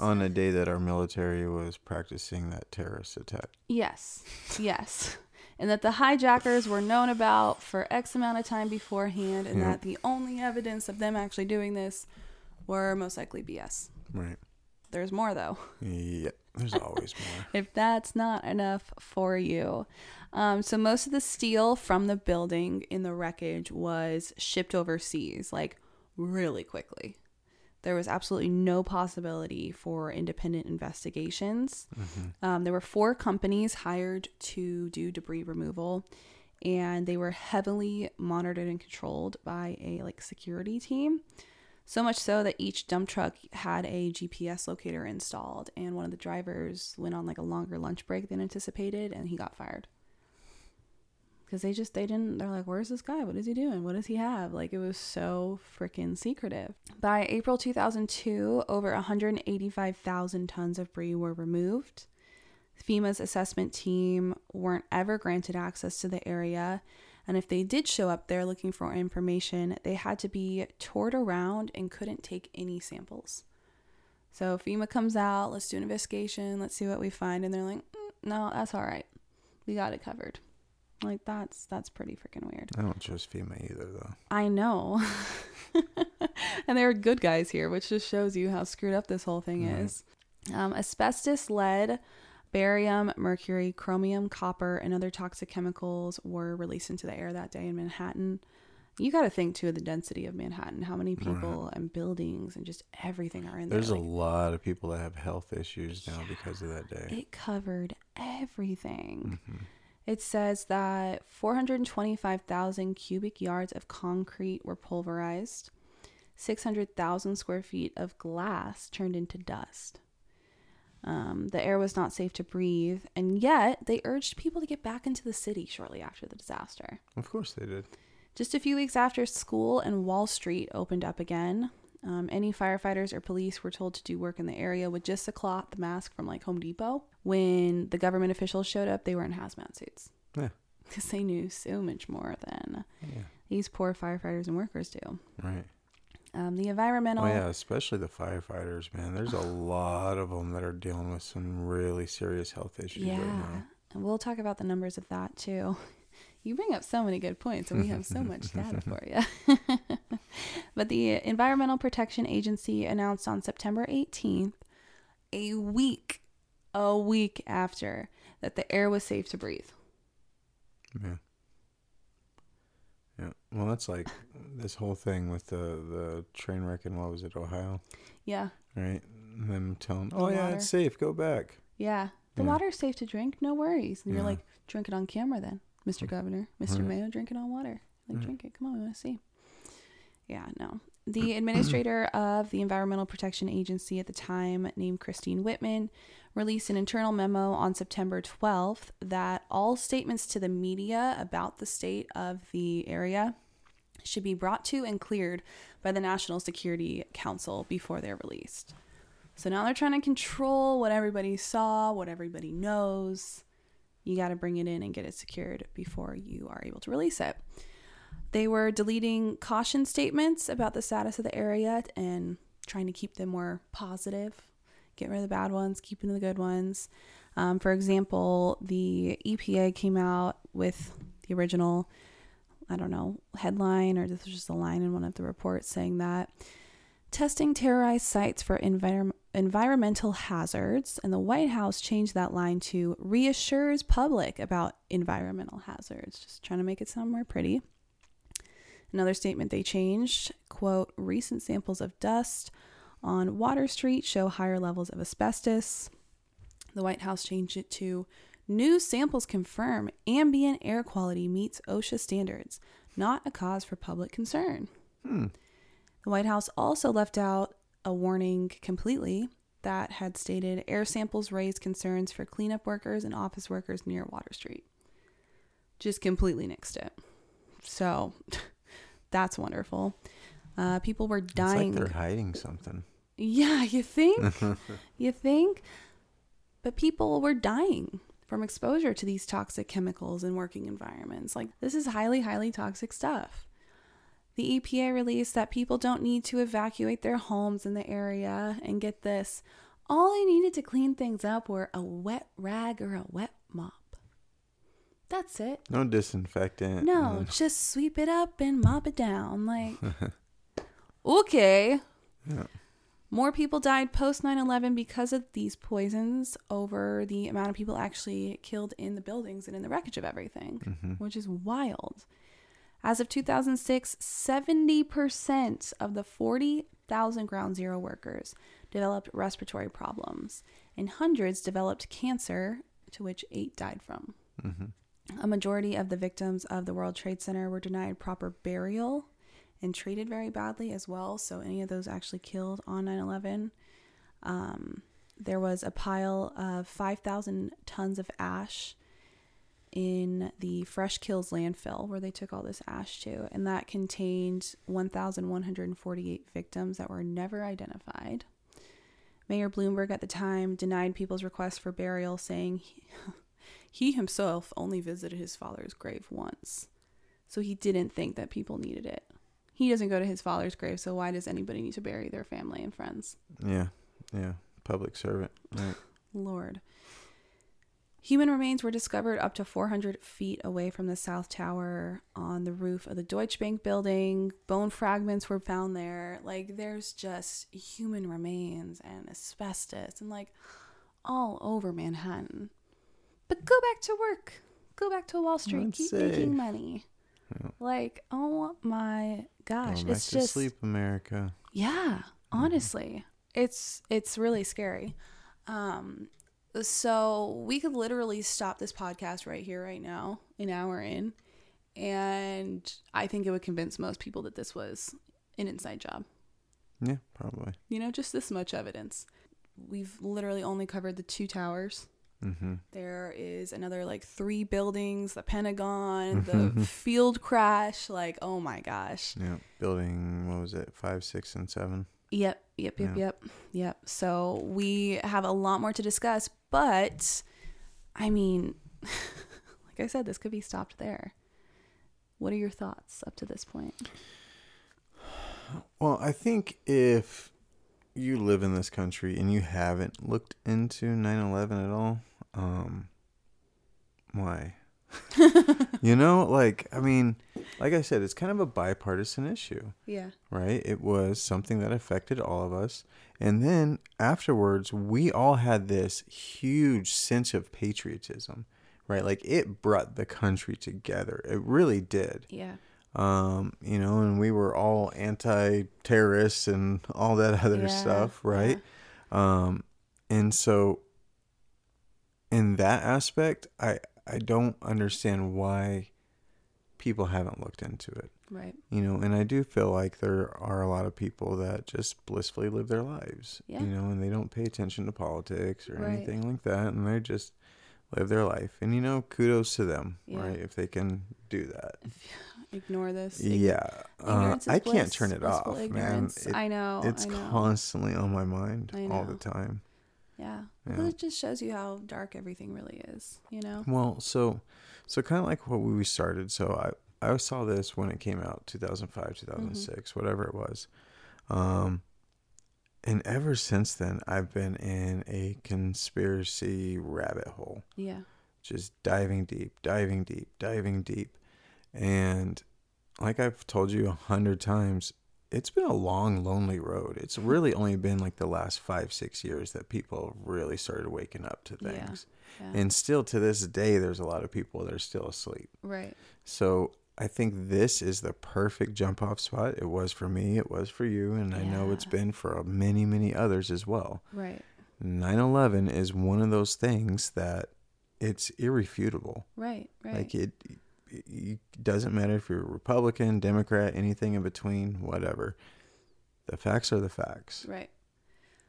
Speaker 2: On a day that our military was practicing that terrorist attack.
Speaker 1: Yes, yes. And that the hijackers were known about for X amount of time beforehand, and
Speaker 2: Yeah.
Speaker 1: that the only evidence of them actually doing this were most likely BS.
Speaker 2: Right.
Speaker 1: There's more though.
Speaker 2: Yeah. There's always more.
Speaker 1: if that's not enough for you. Um, so most of the steel from the building in the wreckage was shipped overseas, like really quickly. There was absolutely no possibility for independent investigations. Um, there were four companies hired to do debris removal, and they were heavily monitored and controlled by a like security team. So much so that each dump truck had a GPS locator installed, and one of the drivers went on like a longer lunch break than anticipated, and he got fired. Because they just, they didn't, they're like, where's this guy? What is he doing? What does he have? Like, it was so freaking secretive. By April 2002, over 185,000 tons of debris were removed. FEMA's assessment team weren't ever granted access to the area. And if they did show up there looking for information, they had to be toured around and couldn't take any samples. So FEMA comes out, let's do an investigation, let's see what we find, and they're like, "Mm, no, that's all right, we got it covered. Like that's that's pretty freaking weird.
Speaker 2: I don't trust FEMA either, though.
Speaker 1: I know. and there are good guys here, which just shows you how screwed up this whole thing
Speaker 2: Right.
Speaker 1: is. Um, asbestos, lead, barium, mercury, chromium, copper, and other toxic chemicals were released into the air that day in Manhattan. You got to think too of the density of Manhattan, how many people and buildings and just everything are in
Speaker 2: There's
Speaker 1: there.
Speaker 2: There's a
Speaker 1: Like,
Speaker 2: lot of people that have health issues now because of that day.
Speaker 1: it covered everything.
Speaker 2: Mhm.
Speaker 1: It says that 425,000 cubic yards of concrete were pulverized, 600,000 square feet of glass turned into dust. Um, the air was not safe to breathe, and yet they urged people to get back into the city shortly after the disaster.
Speaker 2: Of course they did.
Speaker 1: Just a few weeks after school and Wall Street opened up again, um, any firefighters or police were told to do work in the area with just a cloth the mask from like Home Depot. When the government officials showed up, they were in hazmat suits.
Speaker 2: Yeah.
Speaker 1: Because they knew so much more than
Speaker 2: Yeah.
Speaker 1: these poor firefighters and workers do.
Speaker 2: Right.
Speaker 1: Um, the environmental.
Speaker 2: Oh yeah, especially the firefighters, man. There's a lot of them that are dealing with some really serious health issues
Speaker 1: Yeah.
Speaker 2: right now.
Speaker 1: And we'll talk about the numbers of that too. You bring up so many good points, and we have so much data for you. but the Environmental Protection Agency announced on September 18th, a week, a week after, that the air was safe to breathe.
Speaker 2: Yeah. Yeah. Well, that's like this whole thing with the the train wreck in what was it, Ohio,
Speaker 1: Yeah,
Speaker 2: right? And them telling,
Speaker 1: The
Speaker 2: "Oh yeah,
Speaker 1: water.
Speaker 2: it's safe. Go back."
Speaker 1: yeah. The
Speaker 2: Yeah.
Speaker 1: water's safe to drink, no worries. And you're like, drink it on camera then, Mr. Governor, Mr.
Speaker 2: Right.
Speaker 1: Mayo, drinking on water. Like,
Speaker 2: Right.
Speaker 1: drink it. Come on, we want to see. Yeah, no. The administrator of the Environmental Protection Agency at the time, named Christine Whitman, released an internal memo on September 12th that all statements to the media about the state of the area should be brought to and cleared by the National Security Council before they're released. So now they're trying to control what everybody saw, what everybody knows. You got to bring it in and get it secured before you are able to release it. They were deleting caution statements about the status of the area and trying to keep them more positive, get rid of the bad ones, keeping the good ones. Um, for example, the EPA came out with the original, I don't know, headline, or this was just a line in one of the reports saying that testing terrorized sites for envir- environmental hazards, and the White House changed that line to reassures public about environmental hazards, just trying to make it sound more pretty. Another statement they changed, quote, recent samples of dust on Water Street show higher levels of asbestos. The White House changed it to New samples confirm ambient air quality meets OSHA standards, not a cause for public concern.
Speaker 2: Hmm.
Speaker 1: The White House also left out a warning completely that had stated air samples raised concerns for cleanup workers and office workers near Water Street. Just completely nixed it. So that's wonderful. Uh, people were
Speaker 2: It's
Speaker 1: dying.
Speaker 2: like they're hiding something.
Speaker 1: Yeah, you think? you think? But people were dying from exposure to these toxic chemicals in working environments. Like, this is highly, highly toxic stuff. The EPA released that people don't need to evacuate their homes in the area. And get this all they needed to clean things up were a wet rag or a wet mop. That's it.
Speaker 2: No disinfectant.
Speaker 1: No, just sweep it up and mop it down. Like, okay.
Speaker 2: Yeah.
Speaker 1: More people died post 9 11 because of these poisons over the amount of people actually killed in the buildings and in the wreckage of everything,
Speaker 2: Mm-hmm.
Speaker 1: which is wild. As of 2006, 70% of the 40,000 ground zero workers developed respiratory problems, and hundreds developed cancer, to which eight died from.
Speaker 2: Mm-hmm.
Speaker 1: A majority of the victims of the World Trade Center were denied proper burial and treated very badly as well. So, any of those actually killed on 9 11. Um, there was a pile of 5,000 tons of ash in the Fresh Kills landfill where they took all this ash to, and that contained 1,148 victims that were never identified. Mayor Bloomberg at the time denied people's requests for burial, saying he, he himself only visited his father's grave once. So he didn't think that people needed it. He doesn't go to his father's grave, so why does anybody need to bury their family and friends?
Speaker 2: Yeah. Yeah. Public servant. Right.
Speaker 1: Lord. Human remains were discovered up to 400 feet away from the South Tower on the roof of the Deutsche Bank building. Bone fragments were found there. Like, there's just human remains and asbestos and, like, all over Manhattan. But go back to work. Go back to Wall Street.
Speaker 2: Let's
Speaker 1: Keep making money.
Speaker 2: Yeah.
Speaker 1: Like, oh my gosh.
Speaker 2: Back
Speaker 1: It's
Speaker 2: to
Speaker 1: just.
Speaker 2: sleep, America.
Speaker 1: Yeah, honestly, it's it's really scary. Um, so we could literally stop this podcast right here, right now, an hour in, and I think it would convince most people that this was an inside job.
Speaker 2: Yeah, probably.
Speaker 1: You know, just this much evidence. We've literally only covered the two towers.
Speaker 2: Mm-hmm.
Speaker 1: There is another like three buildings, the Pentagon, the field crash. Like, oh my gosh.
Speaker 2: Yeah. Building, what was it? Five, six, and seven.
Speaker 1: Yep, yep, yep,
Speaker 2: Yeah.
Speaker 1: yep, yep. So we have a lot more to discuss, but I mean, like I said, this could be stopped there. What are your thoughts up to this point?
Speaker 2: Well, I think if you live in this country and you haven't looked into 9/11 at all, um why? You know, like I mean, like I said, it's kind of a bipartisan issue,
Speaker 1: Yeah,
Speaker 2: right? It was something that affected all of us. And then afterwards, we all had this huge sense of patriotism, right? Like it brought the country together. It really did
Speaker 1: yeah,
Speaker 2: um, you know, and we were all anti-terrorists and all that other
Speaker 1: Yeah,
Speaker 2: stuff, right? Um, and so in that aspect, I I don't understand why people haven't looked into it.
Speaker 1: right.
Speaker 2: You know, and I do feel like there are a lot of people that just blissfully live their lives.
Speaker 1: Yeah.
Speaker 2: You know, and they don't pay attention to politics or
Speaker 1: Right.
Speaker 2: anything like that, and they just live their life. And you know, kudos to them,
Speaker 1: Yeah.
Speaker 2: right? If they can do that.
Speaker 1: Ignore this.
Speaker 2: Yeah, uh,
Speaker 1: Ignorance
Speaker 2: I can't turn it
Speaker 1: blissful
Speaker 2: off, man. It-
Speaker 1: I know.
Speaker 2: it's
Speaker 1: I know.
Speaker 2: constantly on my mind all the time.
Speaker 1: Yeah.
Speaker 2: Yeah.
Speaker 1: Well, it just shows you how dark everything really is. You know.
Speaker 2: Well, so so kind of like what we started. So I I saw this when it came out, 2005, 2006,
Speaker 1: Mm-hmm.
Speaker 2: whatever it was. Um and ever since then I've been in a conspiracy rabbit hole.
Speaker 1: Yeah.
Speaker 2: just diving deep, diving deep, diving deep. And like I've told you a hundred times, it's been a long, lonely road. It's mm-hmm. really only been like the last five, six years that people really started waking up to things.
Speaker 1: Yeah.
Speaker 2: And still to this day, there's a lot of people that are still asleep.
Speaker 1: right.
Speaker 2: So I think this is the perfect jump off spot. It was for me, it was for you, and I know it's been for many, many others as well.
Speaker 1: Right.
Speaker 2: 9 11 is one of those things that it's irrefutable.
Speaker 1: Right, right.
Speaker 2: Like it, it, it doesn't matter if you're Republican, Democrat, anything in between, whatever. The facts are the facts.
Speaker 1: right.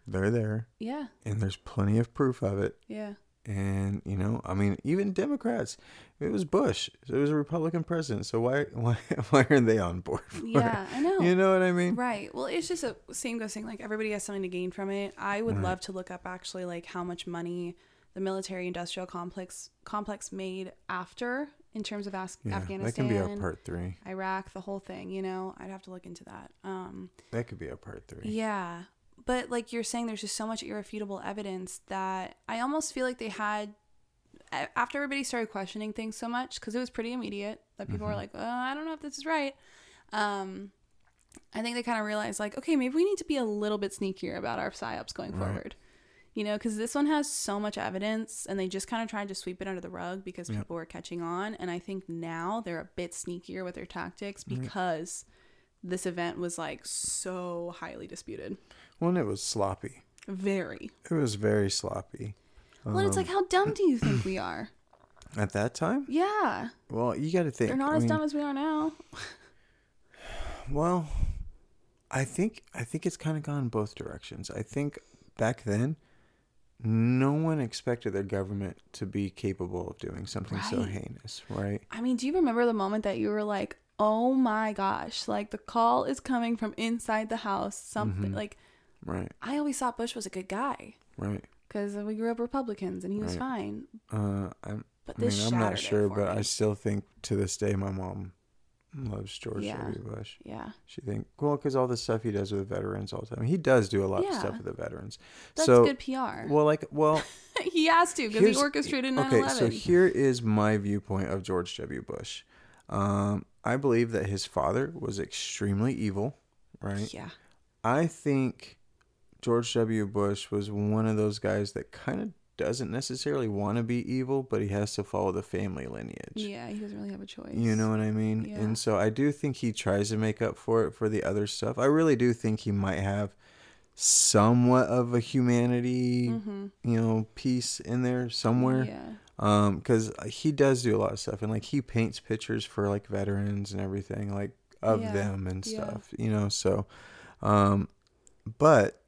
Speaker 2: They're there,
Speaker 1: Yeah,
Speaker 2: and there's plenty of proof of it.
Speaker 1: yeah.
Speaker 2: And you know, I mean, even Democrats. It was Bush. It was a Republican president. So why why why are they on board? For
Speaker 1: Yeah, I know.
Speaker 2: You know what I mean?
Speaker 1: Right. Well, it's just a same goes saying like everybody has something to gain from it. I would
Speaker 2: Right.
Speaker 1: love to look up actually like how much money the military industrial complex complex made after in terms of Af-
Speaker 2: Yeah,
Speaker 1: Afghanistan,
Speaker 2: that can be our part three.
Speaker 1: Iraq, the whole thing. You know, I'd have to look into that. Um,
Speaker 2: That could be our part three.
Speaker 1: yeah, but like you're saying, there's just so much irrefutable evidence that I almost feel like they had after everybody started questioning things so much because it was pretty immediate that people were
Speaker 2: Mhm.
Speaker 1: like, oh, I don't know if this is right. Um, I think they kind of realized like, okay, maybe we need to be a little bit sneakier about our psyops going
Speaker 2: Right.
Speaker 1: forward. You know, because this one has so much evidence, and they just kind of tried to sweep it under the rug because
Speaker 2: Yeah.
Speaker 1: people were catching on. And I think now they're a bit sneakier with their tactics
Speaker 2: Right.
Speaker 1: because this event was like so highly disputed.
Speaker 2: One, it was sloppy.
Speaker 1: Very.
Speaker 2: It was very sloppy.
Speaker 1: Well, it's
Speaker 2: Um,
Speaker 1: like, how dumb do you think we are?
Speaker 2: at that time.
Speaker 1: Yeah,
Speaker 2: Well, you got to think.
Speaker 1: they're not
Speaker 2: I
Speaker 1: as
Speaker 2: mean,
Speaker 1: dumb as we are now.
Speaker 2: Well, I think I think it's kind of gone both directions. I think back then, no one expected their government to be capable of doing something so heinous, right?
Speaker 1: I mean, do you remember the moment that you were like, "Oh my gosh!" Like the call is coming from inside the house. Something
Speaker 2: Mhm.
Speaker 1: like
Speaker 2: Right,
Speaker 1: I always thought Bush was a good guy
Speaker 2: right.
Speaker 1: because we grew up Republicans and he was
Speaker 2: Right.
Speaker 1: fine.
Speaker 2: Uh, I'm,
Speaker 1: But
Speaker 2: I mean,
Speaker 1: this
Speaker 2: I'm not sure, but
Speaker 1: me.
Speaker 2: I still think to this day my mom loves George
Speaker 1: Yeah.
Speaker 2: W. Bush.
Speaker 1: Yeah,
Speaker 2: She think well because all the stuff he does with veterans all the time. He does do a lot of stuff with the veterans.
Speaker 1: that's
Speaker 2: so
Speaker 1: good PR.
Speaker 2: well, like well,
Speaker 1: he has to because he orchestrated 9/11.
Speaker 2: Okay, so here is my viewpoint of George W. Bush. Um, I believe that his father was extremely evil, right?
Speaker 1: yeah,
Speaker 2: I think George W. Bush was one of those guys that kind of doesn't necessarily want to be evil, but he has to follow the family lineage.
Speaker 1: yeah, he doesn't really have a choice.
Speaker 2: You know what I mean?
Speaker 1: Yeah.
Speaker 2: And so I do think he tries to make up for it for the other stuff. I really do think he might have somewhat of a humanity,
Speaker 1: Mm-hmm.
Speaker 2: you know, piece in there somewhere
Speaker 1: Yeah,
Speaker 2: um because he does do a lot of stuff and like he paints pictures for like veterans and everything like of
Speaker 1: Yeah,
Speaker 2: them and
Speaker 1: yeah.
Speaker 2: stuff you know so um but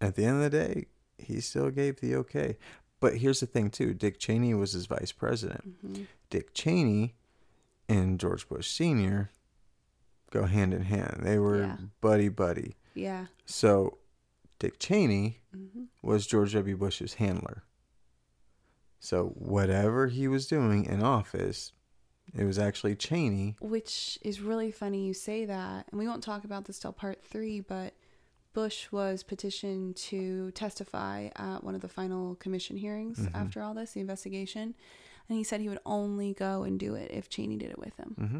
Speaker 2: at the end of the day he still gave the okay but here's the thing too dick cheney was his vice president
Speaker 1: hmm
Speaker 2: dick cheney and george bush senior go hand in hand they were
Speaker 1: Yeah.
Speaker 2: buddy buddy
Speaker 1: yeah,
Speaker 2: so dick cheney
Speaker 1: hmm
Speaker 2: was George W. Bush's handler. So whatever he was doing in office, it was actually Cheney.
Speaker 1: which is really funny you say that and we won't talk about this till part three but bush was petitioned to testify at one of the final commission hearings
Speaker 2: Mhm.
Speaker 1: after all this the investigation and he said he would only go and do it if cheney did it with him
Speaker 2: Mm-hmm.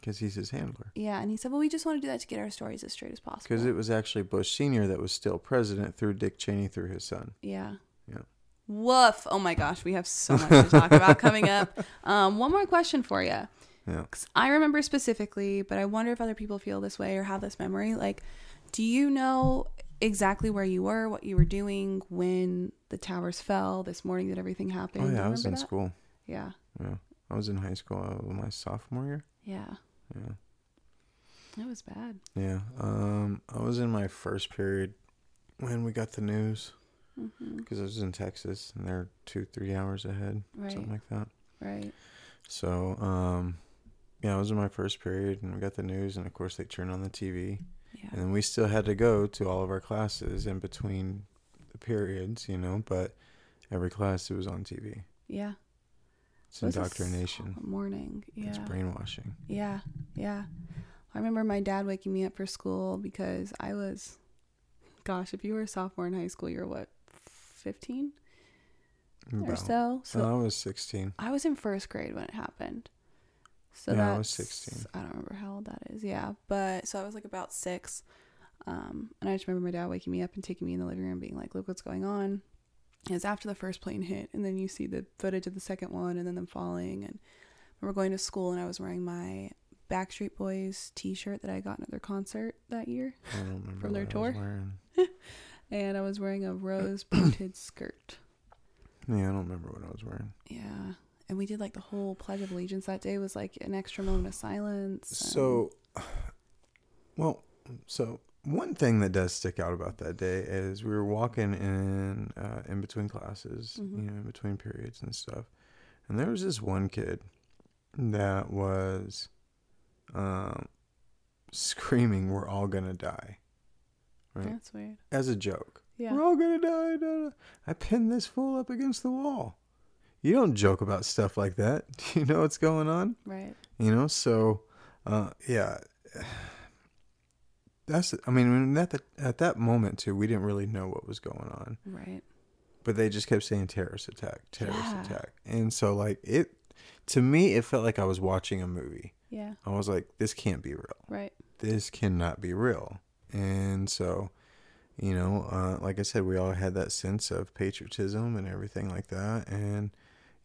Speaker 2: Because he's his handler.
Speaker 1: yeah and he said well we just want to do that to get our stories as straight as possible
Speaker 2: Because it was actually Bush Sr. that was still president through Dick Cheney through his son.
Speaker 1: yeah
Speaker 2: Yeah.
Speaker 1: woof oh my gosh we have so much to talk about coming up um, one more question for you
Speaker 2: Yeah.
Speaker 1: I remember specifically, but I wonder if other people feel this way or have this memory. Like, do you know exactly where you were, what you were doing when the towers fell this morning that everything happened?
Speaker 2: Oh yeah, I was in
Speaker 1: that?
Speaker 2: school.
Speaker 1: Yeah,
Speaker 2: Yeah, I was in high school uh, my sophomore year.
Speaker 1: yeah,
Speaker 2: Yeah.
Speaker 1: it was bad.
Speaker 2: Yeah. Um, I was in my first period when we got the news because I was in Texas and they're two, three hours ahead,
Speaker 1: Right,
Speaker 2: something like that.
Speaker 1: right.
Speaker 2: So, um, yeah, I was in my first period and we got the news, and of course they turned on the TV,
Speaker 1: Yeah,
Speaker 2: and then we still had to go to all of our classes in between the periods, you know. But every class it was on TV.
Speaker 1: yeah.
Speaker 2: It's
Speaker 1: It
Speaker 2: indoctrination.
Speaker 1: Morning. Yeah.
Speaker 2: It's brainwashing.
Speaker 1: Yeah, yeah. I remember my dad waking me up for school because I was, gosh, if you were a sophomore in high school, you're what, 15 or so? So
Speaker 2: I was sixteen.
Speaker 1: I was in first grade when it happened. So
Speaker 2: Yeah, I was 16.
Speaker 1: I don't remember how old that is. Yeah, but so I was like about six, um, and I just remember my dad waking me up and taking me in the living room, being like, "Look what's going on." And it's after the first plane hit, and then you see the footage of the second one, and then them falling. And we were going to school, and I was wearing my Backstreet Boys T-shirt that I got at their concert that year,
Speaker 2: I don't remember
Speaker 1: From their
Speaker 2: I
Speaker 1: tour?
Speaker 2: wearing.
Speaker 1: and I was wearing a rose printed skirt.
Speaker 2: Yeah, I don't remember what I was wearing.
Speaker 1: Yeah. And we did like the whole Pledge of Allegiance that day was like an extra moment of silence. and-
Speaker 2: So, well, so one thing that does stick out about that day is we were walking in uh, in between classes,
Speaker 1: Mhm.
Speaker 2: you know, in between periods and stuff, and there was this one kid that was um, screaming, "We're all gonna die," right?
Speaker 1: That's weird.
Speaker 2: As a joke.
Speaker 1: Yeah.
Speaker 2: We're all gonna die. da, da. I pinned this fool up against the wall. You don't joke about stuff like that. Do you know what's going on?
Speaker 1: Right.
Speaker 2: you know so uh yeah that's i mean at, the, at that moment too we didn't really know what was going on
Speaker 1: Right.
Speaker 2: but they just kept saying terrorist attack terrorist
Speaker 1: Yeah.
Speaker 2: attack and so like it to me it felt like i was watching a movie
Speaker 1: Yeah.
Speaker 2: i was like this can't be real
Speaker 1: Right.
Speaker 2: this cannot be real and so you know uh, like i said we all had that sense of patriotism and everything like that and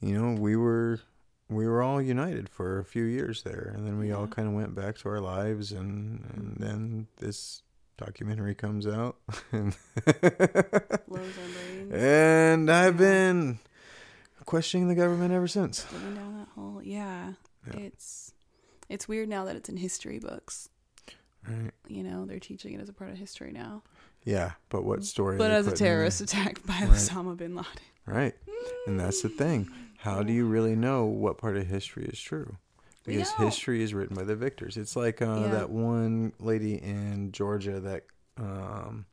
Speaker 2: you know we were we were all united for a few years there and then we all kind of went back to our lives and and then this documentary comes out and,
Speaker 1: our brains.
Speaker 2: i've been questioning the government ever since
Speaker 1: down that hole. Yeah.
Speaker 2: Yeah.
Speaker 1: It's it's weird now that it's in history books.
Speaker 2: right
Speaker 1: You know, they're teaching it as a part of history now.
Speaker 2: yeah but what story
Speaker 1: But as a
Speaker 2: putting in there?
Speaker 1: terrorist attack by
Speaker 2: Right.
Speaker 1: Osama bin Laden.
Speaker 2: Right. And that's the thing. How do you really know what part of history is true? Because history is written by the victors. It's like uh,
Speaker 1: Yeah.
Speaker 2: that one lady in Georgia that um,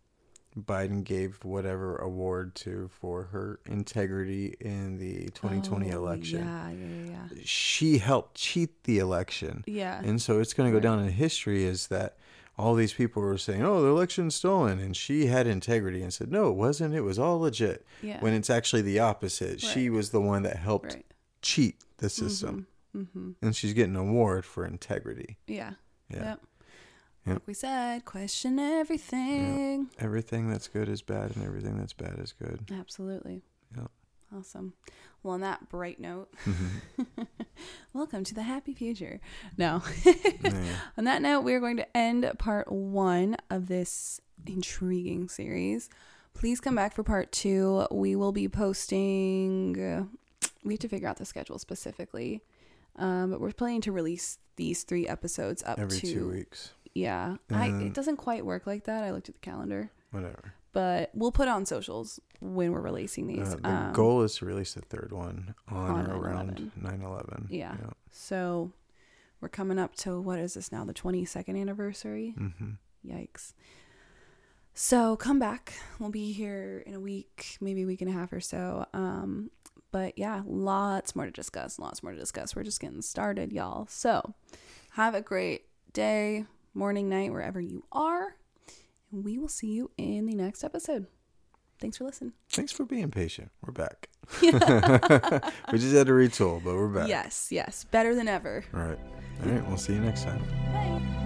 Speaker 2: Biden gave whatever award to for her integrity in the 2020
Speaker 1: Oh,
Speaker 2: election.
Speaker 1: Yeah, yeah, yeah.
Speaker 2: She helped cheat the election.
Speaker 1: Yeah.
Speaker 2: And so it's going to go
Speaker 1: Right.
Speaker 2: down in history is that all these people were saying, oh, the election's stolen. And she had integrity and said, no, it wasn't. It was all legit
Speaker 1: yeah.
Speaker 2: when it's actually the opposite. She was the one that helped
Speaker 1: right.
Speaker 2: cheat the system,
Speaker 1: Mm-hmm.
Speaker 2: and she's getting an award for integrity.
Speaker 1: Yeah.
Speaker 2: Yeah,
Speaker 1: Yep.
Speaker 2: Yep.
Speaker 1: Like we said, question everything.
Speaker 2: everything that's good is bad, and everything that's bad is good.
Speaker 1: Absolutely.
Speaker 2: Yep.
Speaker 1: Awesome. Well, on that bright note,
Speaker 2: Mhm.
Speaker 1: welcome to the happy future. No.
Speaker 2: Yeah.
Speaker 1: on that note, we're going to end part one of this intriguing series. Please come back for part two. We will be posting. Uh, we have to figure out the schedule specifically, um, but we're planning to release these three episodes up
Speaker 2: Every
Speaker 1: to
Speaker 2: two weeks,
Speaker 1: Yeah, I, it doesn't quite work like that. I looked at the calendar,
Speaker 2: whatever.
Speaker 1: But we'll put on socials when we're releasing these.
Speaker 2: Uh, the
Speaker 1: Um,
Speaker 2: goal is to release the third one on,
Speaker 1: on
Speaker 2: or around
Speaker 1: 9/11.
Speaker 2: 9 11.
Speaker 1: Yeah. So we're coming up to what is this now? The 22nd anniversary?
Speaker 2: hmm
Speaker 1: Yikes. So come back. We'll be here in a week, maybe a week and a half or so. Um, but yeah, lots more to discuss. Lots more to discuss. We're just getting started, y'all. So have a great day, morning, night, wherever you are. And we will see you in the next episode. Thanks for listening.
Speaker 2: Thanks for being patient. We're back. we just had to retool, but we're back.
Speaker 1: Yes, yes. Better than ever.
Speaker 2: All right. All right. We'll see you next time.
Speaker 1: Bye.